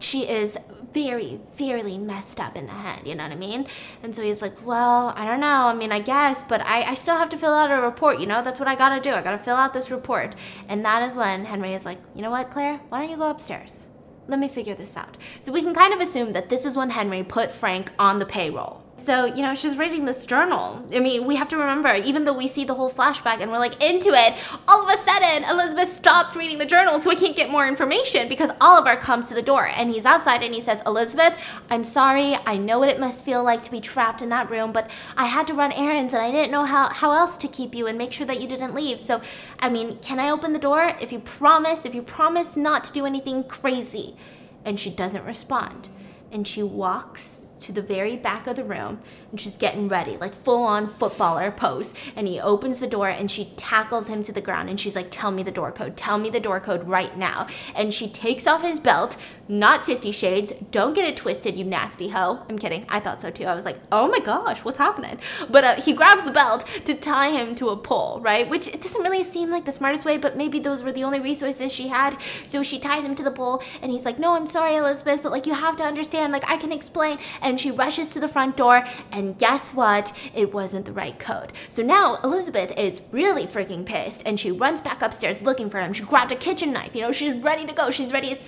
she is very, very messed up in the head, you know what I mean? And so he's like, Well, I don't know. I mean, I guess, but I, I still have to fill out a report, you know? That's what I gotta do. I gotta fill out this report. And that is when Henry is like, You know what, Claire? Why don't you go upstairs? Let me figure this out. So we can kind of assume that this is when Henry put Frank on the payroll. So, you know, she's reading this journal. I mean, we have to remember, even though we see the whole flashback and we're like into it, all of a sudden Elizabeth stops reading the journal so we can't get more information because Oliver comes to the door and he's outside and he says, Elizabeth, I'm sorry. I know what it must feel like to be trapped in that room, but I had to run errands and I didn't know how, how else to keep you and make sure that you didn't leave. So, I mean, can I open the door if you promise, if you promise not to do anything crazy? And she doesn't respond. And she walks to the very back of the room and she's getting ready, like full on footballer pose. And he opens the door and she tackles him to the ground and she's like, Tell me the door code, tell me the door code right now. And she takes off his belt, not Fifty Shades, don't get it twisted, you nasty hoe. I'm kidding, I thought so too. I was like, Oh my gosh, what's happening? But uh, he grabs the belt to tie him to a pole, right? Which it doesn't really seem like the smartest way, but maybe those were the only resources she had. So she ties him to the pole and he's like, No, I'm sorry, Elizabeth, but like you have to understand, like I can explain. And she rushes to the front door and guess what? It wasn't the right code. So now Elizabeth is really freaking pissed and she runs back upstairs looking for him. She grabbed a kitchen knife, you know, she's ready to go. She's ready.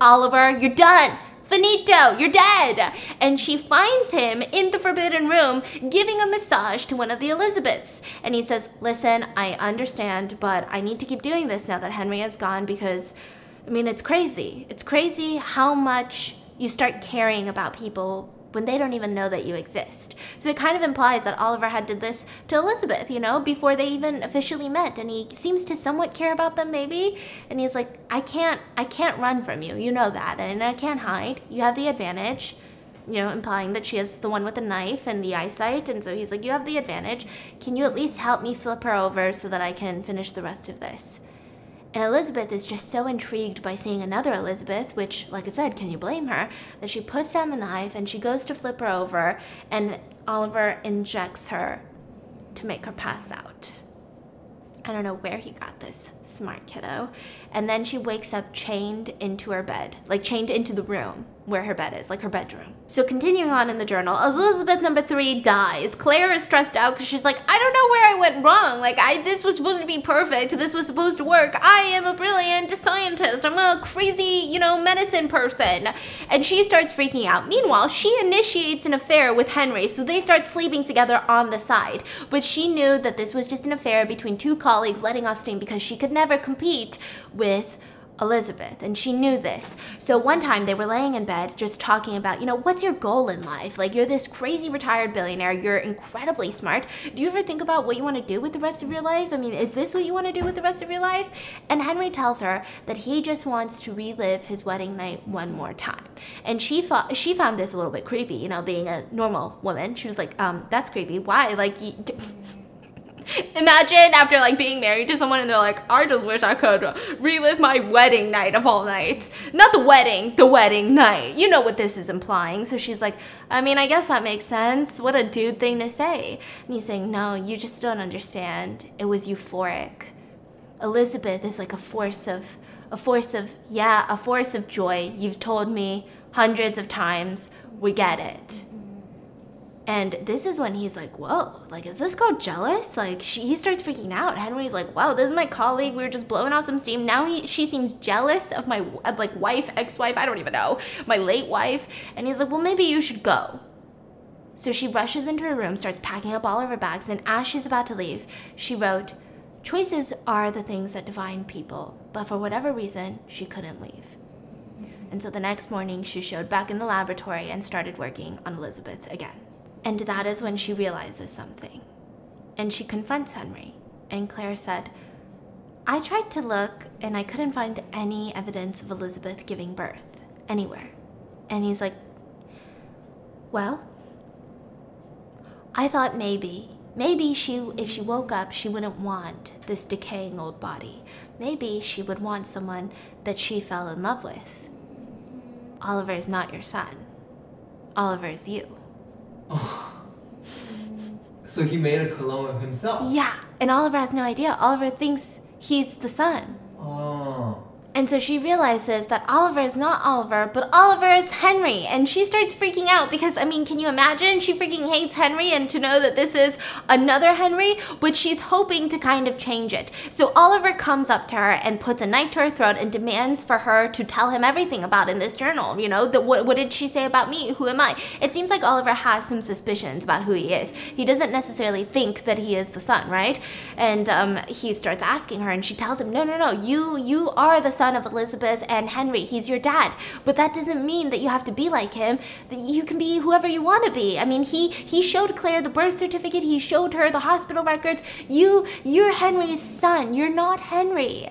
Oliver, you're done. Finito, you're dead. And she finds him in the forbidden room giving a massage to one of the Elizabeths. And he says, Listen, I understand, but I need to keep doing this now that Henry has gone because, I mean, it's crazy. It's crazy how much you start caring about people when they don't even know that you exist. So it kind of implies that Oliver had did this to Elizabeth, you know, before they even officially met and he seems to somewhat care about them maybe, and he's like, "I can't I can't run from you. You know that. And I can't hide. You have the advantage." You know, implying that she is the one with the knife and the eyesight, and so he's like, "You have the advantage. Can you at least help me flip her over so that I can finish the rest of this?" And Elizabeth is just so intrigued by seeing another Elizabeth, which, like I said, can you blame her, that she puts down the knife and she goes to flip her over, and Oliver injects her to make her pass out. I don't know where he got this smart kiddo. And then she wakes up chained into her bed, like chained into the room where her bed is, like her bedroom. So continuing on in the journal, Elizabeth number three dies. Claire is stressed out because she's like, I don't know where I went wrong. Like, I this was supposed to be perfect. This was supposed to work. I am a brilliant scientist. I'm a crazy, you know, medicine person. And she starts freaking out. Meanwhile, she initiates an affair with Henry, so they start sleeping together on the side. But she knew that this was just an affair between two colleagues letting off steam because she could never compete with Elizabeth, and she knew this. So one time they were laying in bed just talking about, you know, what's your goal in life? Like, you're this crazy retired billionaire, you're incredibly smart. Do you ever think about what you want to do with the rest of your life? I mean, is this what you want to do with the rest of your life? And Henry tells her that he just wants to relive his wedding night one more time. And she thought she found this a little bit creepy, you know, being a normal woman. She was like, um, that's creepy. Why? Like, Imagine after like being married to someone and they're like, I just wish I could relive my wedding night of all nights. Not the wedding, the wedding night. You know what this is implying. So she's like, I mean, I guess that makes sense. What a dude thing to say. And he's saying, No, you just don't understand. It was euphoric. Elizabeth is like a force of a force of, yeah, a force of joy. You've told me hundreds of times. We get it. And this is when he's like, whoa, like, is this girl jealous? Like, she, he starts freaking out. Henry's like, wow, this is my colleague. We were just blowing off some steam. Now he, she seems jealous of my, like, wife, ex wife, I don't even know, my late wife. And he's like, well, maybe you should go. So she rushes into her room, starts packing up all of her bags, and as she's about to leave, she wrote, Choices are the things that define people, but for whatever reason, she couldn't leave. And so the next morning, she showed back in the laboratory and started working on Elizabeth again. And that is when she realizes something. And she confronts Henry. And Claire said, I tried to look and I couldn't find any evidence of Elizabeth giving birth anywhere. And he's like, Well, I thought maybe, maybe she, if she woke up, she wouldn't want this decaying old body. Maybe she would want someone that she fell in love with. Oliver is not your son. Oliver is you. So he made a clone of himself. Yeah, and Oliver has no idea. Oliver thinks he's the son. Oh. And so she realizes that Oliver is not Oliver, but Oliver is Henry. And she starts freaking out because, I mean, can you imagine? She freaking hates Henry and to know that this is another Henry, but she's hoping to kind of change it. So Oliver comes up to her and puts a knife to her throat and demands for her to tell him everything about in this journal. You know, the, what, what did she say about me? Who am I? It seems like Oliver has some suspicions about who he is. He doesn't necessarily think that he is the son, right? And um, he starts asking her and she tells him, no, no, no, you, you are the son of Elizabeth and Henry. He's your dad. But that doesn't mean that you have to be like him. You can be whoever you want to be. I mean, he he showed Claire the birth certificate. He showed her the hospital records. You you're Henry's son. You're not Henry.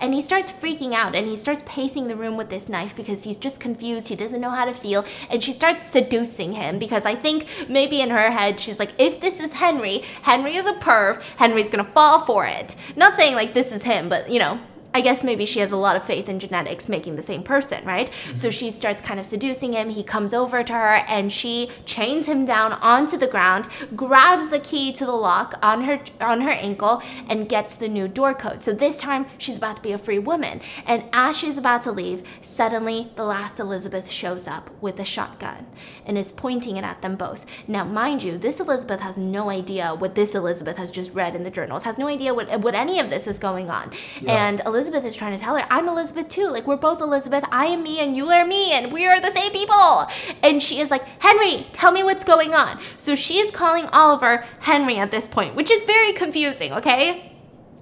And he starts freaking out and he starts pacing the room with this knife because he's just confused. He doesn't know how to feel. And she starts seducing him because I think maybe in her head, she's like, if this is Henry, Henry is a perv, Henry's gonna fall for it. Not saying like this is him, but you know, I guess maybe she has a lot of faith in genetics making the same person, right? Mm-hmm. So she starts kind of seducing him. He comes over to her and she chains him down onto the ground, grabs the key to the lock on her on her ankle and gets the new door code. So this time she's about to be a free woman. And as she's about to leave, suddenly the last Elizabeth shows up with a shotgun and is pointing it at them both. Now, mind you, this Elizabeth has no idea what this Elizabeth has just read in the journals, has no idea what what any of this is going on. Yeah. And Elizabeth Elizabeth is trying to tell her, I'm Elizabeth too. Like, we're both Elizabeth. I am me and you are me and we are the same people. And she is like, Henry, tell me what's going on. So she is calling Oliver Henry at this point, which is very confusing, okay?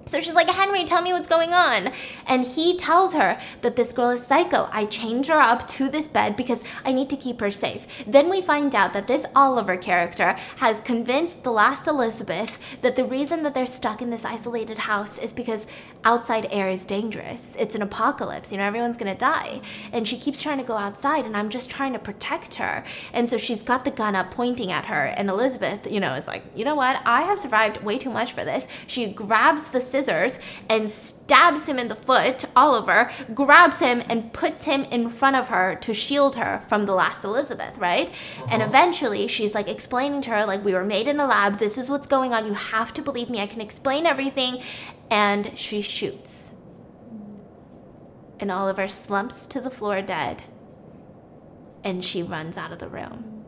So she's like, Henry, tell me what's going on. And he tells her that this girl is psycho. I chained her up to this bed because I need to keep her safe. Then we find out that this Oliver character has convinced the last Elizabeth that the reason that they're stuck in this isolated house is because outside air is dangerous. It's an apocalypse. You know, everyone's going to die. And she keeps trying to go outside, and I'm just trying to protect her. And so she's got the gun up pointing at her. And Elizabeth, you know, is like, you know what? I have survived way too much for this. She grabs the scissors and stabs him in the foot, Oliver, grabs him and puts him in front of her to shield her from the last Elizabeth, right? Uh-huh. And eventually she's like explaining to her, like, we were made in a lab, this is what's going on, you have to believe me, I can explain everything. And she shoots. And Oliver slumps to the floor dead. And she runs out of the room.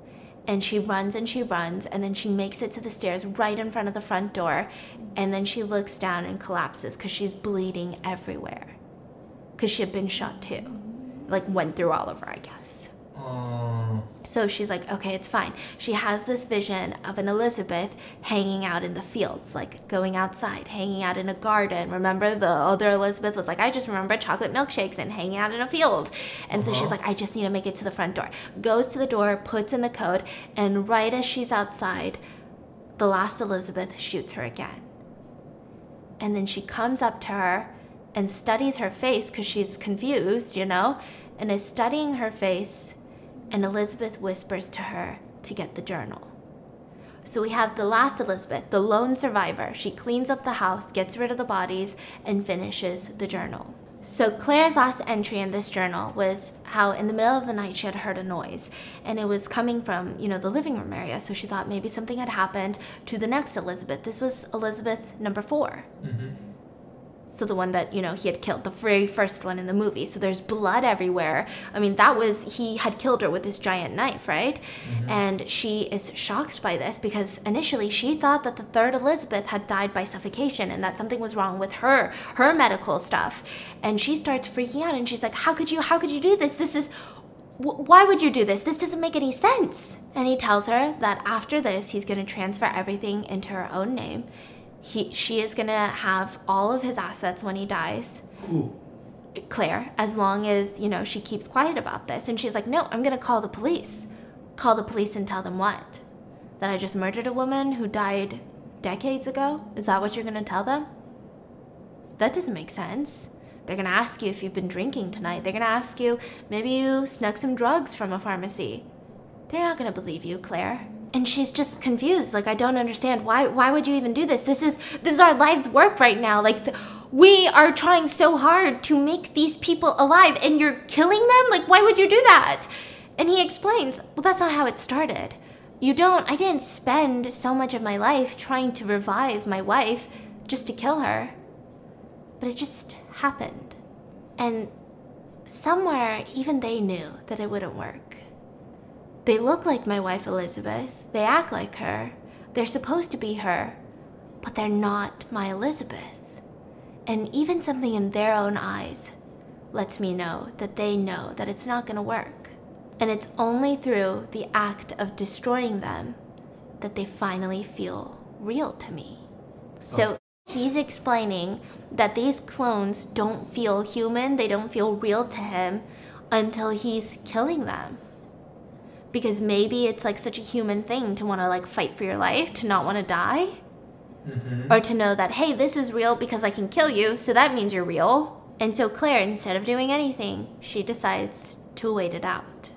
And she runs and she runs and then she makes it to the stairs right in front of the front door. And then she looks down and collapses because she's bleeding everywhere. Because she had been shot too. Like went through Oliver, i guess so she's like, okay, it's fine. She has this vision of an Elizabeth hanging out in the fields, like going outside, hanging out in a garden. Remember, the other Elizabeth was like, I just remember chocolate milkshakes and hanging out in a field. And uh-huh. so she's uh-huh. like, I just need to make it to the front door. Goes to the door, puts in the code, and right as she's outside, the last Elizabeth shoots her again. And then she comes up to her and studies her face because she's confused, you know, and is studying her face and Elizabeth whispers to her to get the journal. So we have the last Elizabeth, the lone survivor. She cleans up the house, gets rid of the bodies, and finishes the journal. So Claire's last entry in this journal was how in the middle of the night she had heard a noise and it was coming from, you know, the living room area. So she thought maybe something had happened to the next Elizabeth. This was Elizabeth number 4 mm-hmm. So the one that, you know, he had killed, the very first one in the movie. So there's blood everywhere. I mean, that was, he had killed her with this giant knife, right? Mm-hmm. And she is shocked by this because initially she thought that the third Elizabeth had died by suffocation and that something was wrong with her, her medical stuff. And she starts freaking out and she's like, How could you, how could you do this? This is, why would you do this? This doesn't make any sense. And he tells her that after this, he's going to transfer everything into her own name. He, she is going to have all of his assets when he dies. Ooh. Claire, as long as, you know, she keeps quiet about this. And she's like, no, I'm going to call the police. Call the police and tell them what? That I just murdered a woman who died decades ago? Is that what you're going to tell them? That doesn't make sense. They're going to ask you if you've been drinking tonight. They're going to ask you, maybe you snuck some drugs from a pharmacy. They're not going to believe you, Claire. And she's just confused. Like I don't understand why why would you even do this? This is this is our life's work right now. Like th- we are trying so hard to make these people alive and you're killing them? Like why would you do that? And he explains, "Well, that's not how it started. You don't I didn't spend so much of my life trying to revive my wife just to kill her. But it just happened. And somewhere even they knew that it wouldn't work. They look like my wife Elizabeth. They act like her. They're supposed to be her. But they're not my Elizabeth. And even something in their own eyes lets me know that they know that it's not going to work. And it's only through the act of destroying them that they finally feel real to me. So oh. he's explaining that these clones don't feel human, they don't feel real to him until he's killing them because maybe it's like such a human thing to want to like fight for your life, to not want to die, Mm-hmm. or to know that hey, this is real because I can kill you, so that means you're real. And so Claire, instead of doing anything, she decides to wait it out.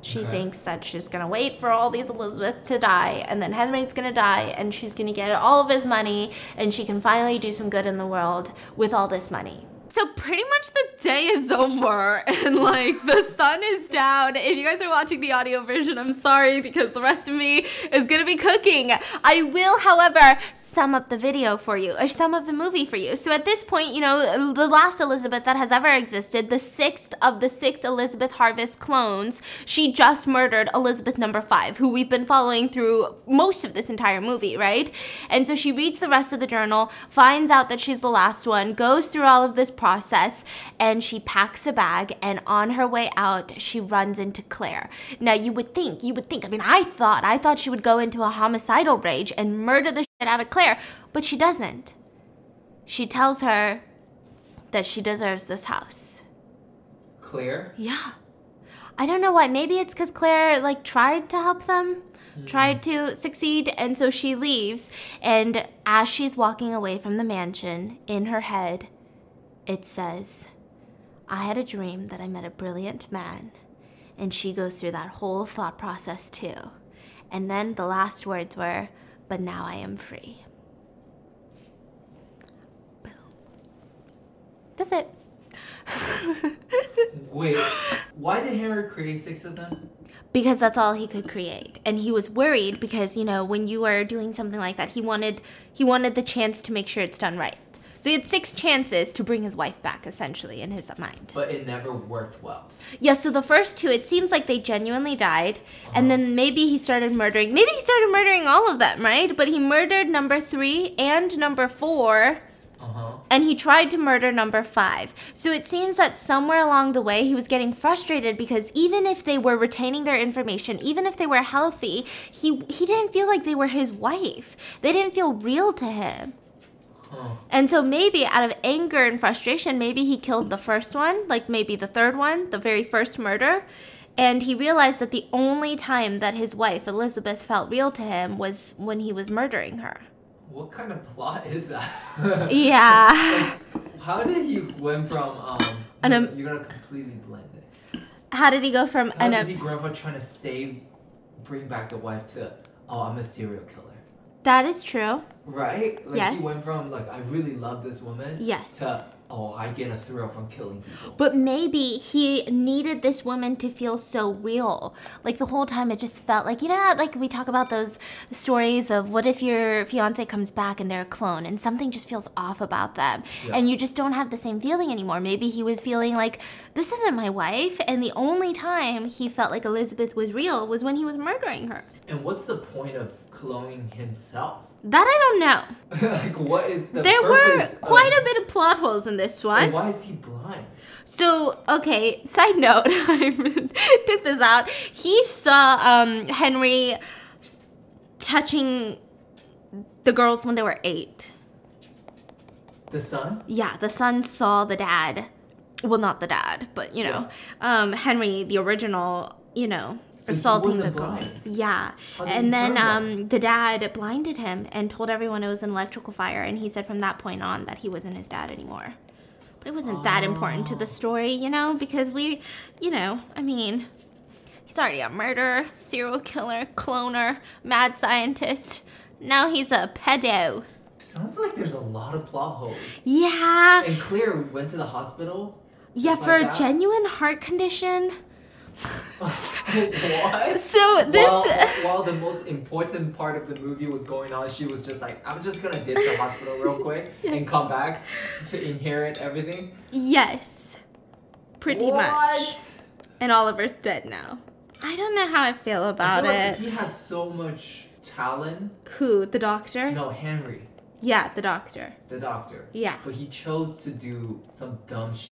She Okay. thinks that she's gonna wait for all these Elizabeth to die, and then Henry's gonna die, and she's gonna get all of his money, and she can finally do some good in the world with all this money. So pretty much the day is over and like the sun is down. If you guys are watching the audio version, I'm sorry because the rest of me is gonna be cooking. I will, however, sum up the video for you or sum up the movie for you. So at this point, you know, the last Elizabeth that has ever existed, the sixth of the six Elizabeth Harvest clones, she just murdered Elizabeth number five, who we've been following through most of this entire movie, right? And so she reads the rest of the journal, finds out that she's the last one, goes through all of this process, and she packs a bag. And on her way out, she runs into Claire. Now, you would think, you would think, I mean, I thought, I thought she would go into a homicidal rage and murder the out of Claire, but she doesn't. She tells her that she deserves this house. Claire? Yeah. I don't know why. Maybe it's because Claire like tried to help them, hmm. tried to succeed, and so she leaves. And as she's walking away from the mansion, in her head, it says, "I had a dream that I met a brilliant man," and she goes through that whole thought process too. And then the last words were, "But now I am free." Boom. That's it. Wait, why did Henry create six of them? because that's all he could create and he was worried because you know when you are doing something like that he wanted he wanted the chance to make sure it's done right so he had six chances to bring his wife back essentially in his mind But it never worked well. yeah so the first two it seems like they genuinely died and then maybe he started murdering maybe he started murdering all of them right but he murdered number three and number four Uh huh. and he tried to murder number five. So it seems that somewhere along the way he was getting frustrated because even if they were retaining their information, even if they were healthy, he he didn't feel like they were his wife. They didn't feel real to him. Huh. And so maybe out of anger and frustration, maybe he killed the first one, like maybe the third one, the very first murder. And he realized that the only time that his wife, Elizabeth, felt real to him was when he was murdering her. What kind of plot is that? Yeah. How did he went from um? An you're, you're gonna completely blend it. How did he go from How an does he grow from trying to save, bring back the wife to, oh, I'm a serial killer, That is true. Right? Like Yes. he went from like I really love this woman. Yes. To oh, I get a thrill from killing people. But maybe he needed this woman to feel so real. Like the whole time it just felt like, you know, like we talk about those stories of what if your fiance comes back and they're a clone and something just feels off about them Yeah. and you just don't have the same feeling anymore. Maybe he was feeling like, this isn't my wife. And the only time he felt like Elizabeth was real was when he was murdering her. And what's the point of cloning himself? That I don't know. like, what is the there were purpose of- quite a bit of plot holes in this one. And why is he blind? So, okay, side note, I took this out. He saw um, Henry touching the girls when they were eight. The son? Yeah, the son saw the dad. Well, not the dad, but you know, um, Henry, the original, you know, So assaulting the girls. Yeah, How did he and then um, the dad blinded him and told everyone it was an electrical fire, and he said from that point on that he wasn't his dad anymore. But it wasn't that important to the Oh. story, you know, because we, you know, I mean, he's already a murderer, serial killer, cloner, mad scientist. Now he's a pedo. Sounds like there's a lot of plot holes. Yeah. And Claire went to the hospital. Yeah, for like a that? genuine heart condition. What? So this While, while the most important part of the movie was going on, she was just like, I'm just gonna dip to the hospital real quick and come back to inherit everything. yes. Pretty what? much. And Oliver's dead now. I don't know how I feel I about feel like it. he has so much talent. Who? The doctor? No, Henry, Yeah, the doctor. the doctor. Yeah. But he chose to do some dumb shit.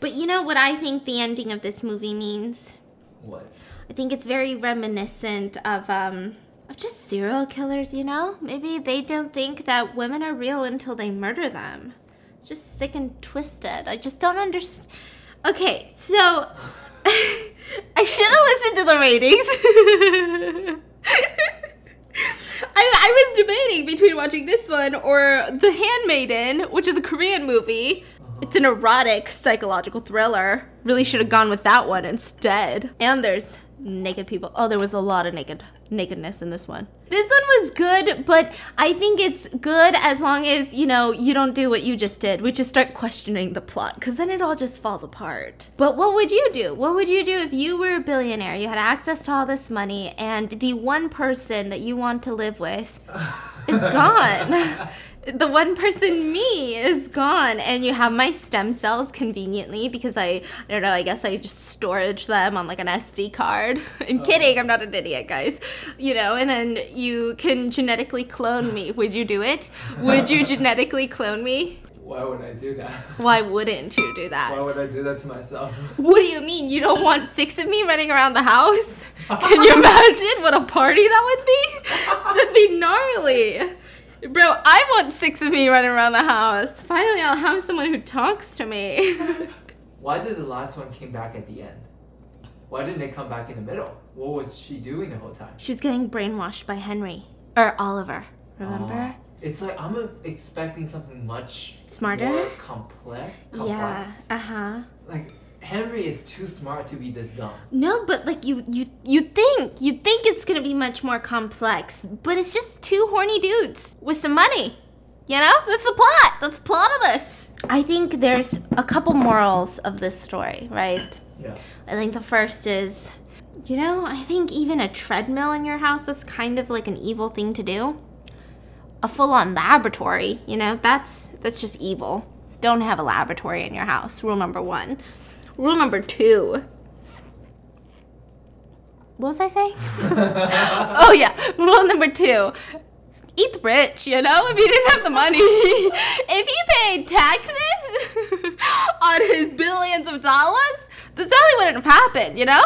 But you know what I think the ending of this movie means? What? I think it's very reminiscent of um of just serial killers, you know? Maybe they don't think that women are real until they murder them. Just sick and twisted. I just don't understand. Okay, so I should have listened to the ratings. I, I was debating between watching this one or The Handmaiden, which is a Korean movie. It's an erotic psychological thriller. Really should have gone with that one instead. And there's naked people. Oh, there was a lot of naked nakedness in this one. This one was good, but I think it's good as long as, you know, you don't do what you just did, which is start questioning the plot, because then it all just falls apart. But what would you do? What would you do if you were a billionaire? You had access to all this money, and the one person that you want to live with is gone. The one person me is gone and you have my stem cells conveniently because I, I don't know, I guess I just storage them on like an SD card. I'm oh. kidding, I'm not an idiot, guys. You know, and then you can genetically clone me. Would you do it? Would you genetically clone me? Why would I do that? Why wouldn't you do that? Why would I do that to myself? What do you mean? You don't want six of me running around the house? Can you imagine what a party that would be? That'd be gnarly. Bro, I want six of me running around the house. Finally, I'll have someone who talks to me. Why did the last one came back at the end? Why didn't it come back in the middle? What was she doing the whole time? she was getting brainwashed by Henry. Or Oliver, remember? Oh. It's like I'm expecting something much Smarter? more complex. yeah. Uh huh. Like Henry is too smart to be this dumb. No, but like you, you, you think you think it's gonna be much more complex, but it's just two horny dudes with some money. You know, that's the plot. That's the plot of this. I think there's a couple morals of this story, right? Yeah. I think the first is, you know, I think even a treadmill in your house is kind of like an evil thing to do. A full-on laboratory, you know, that's that's just evil. Don't have a laboratory in your house. Rule number one. Rule number two. What was I saying? oh yeah, rule number two. Eat the rich, you know, if you didn't have the money. if he paid taxes on his billions of dollars, this probably wouldn't have happened, you know?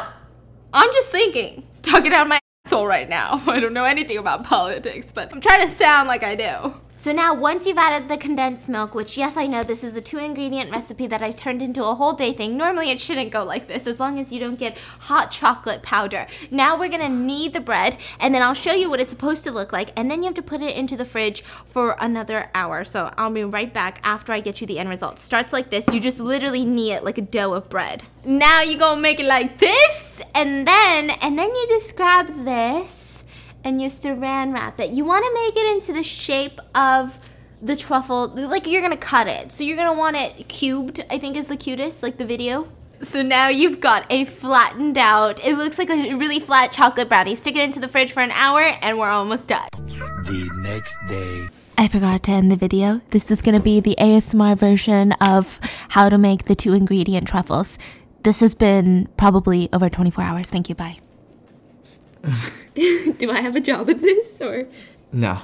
I'm just thinking, talking out my asshole right now. I don't know anything about politics, but I'm trying to sound like I do. So now, once you've added the condensed milk, which yes, I know this is a two ingredient recipe that I turned into a whole day thing. Normally, it shouldn't go like this as long as you don't get hot chocolate powder. Now, we're gonna knead the bread, and then I'll show you what it's supposed to look like, and then you have to put it into the fridge for another hour. So I'll be right back after I get you the end result. Starts like this, you just literally knead it like a dough of bread. Now, you're gonna make it like this, and then, and then you just grab this and you saran wrap it. You want to make it into the shape of the truffle, like you're gonna cut it. So you're gonna want it cubed, I think is the cutest, like the video. So now you've got a flattened out, it looks like a really flat chocolate brownie. Stick it into the fridge for an hour and we're almost done. The next day. I forgot to end the video. This is gonna be the ASMR version of how to make the two ingredient truffles. This has been probably over 24 hours. Thank you, bye. Do I have a job in this or No,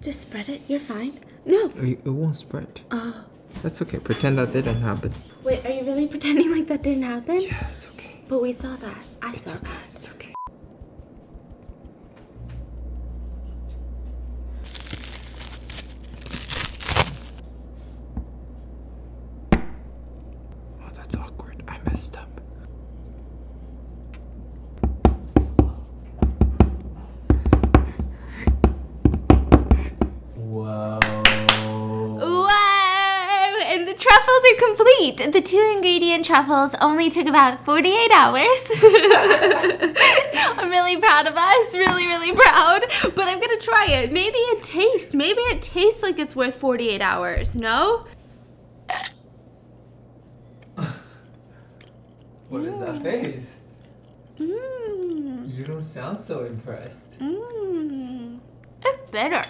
just spread it? You're fine. No. it won't spread. Oh. That's okay. Pretend that didn't happen. Wait, are you really pretending like that didn't happen? Yeah, it's okay. But we saw that. I saw that. It's okay. Oh, are complete. The two ingredient truffles only took about 48 hours. I'm really proud of us. Really, really proud. But I'm gonna try it. Maybe it tastes. Maybe it tastes like it's worth 48 hours. No? What is that mm. face? Mmm. You don't sound so impressed. Mmm. It's bitter.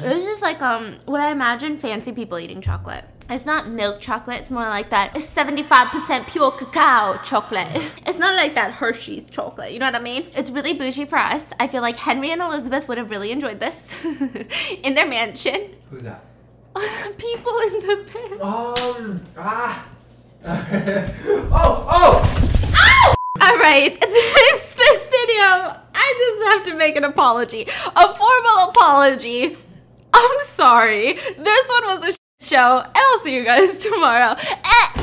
This is like um what I imagine fancy people eating chocolate. It's not milk chocolate, it's more like that 75% pure cacao chocolate. It's not like that Hershey's chocolate, you know what I mean? It's really bougie for us. I feel like Henry and Elizabeth would have really enjoyed this in their mansion. Who's that? people in the band. Um. Ah. oh. Oh. Ow! All right, this this video, I just have to make an apology, a formal apology. I'm sorry. This one was a sh- show, and I'll see you guys tomorrow. Eh.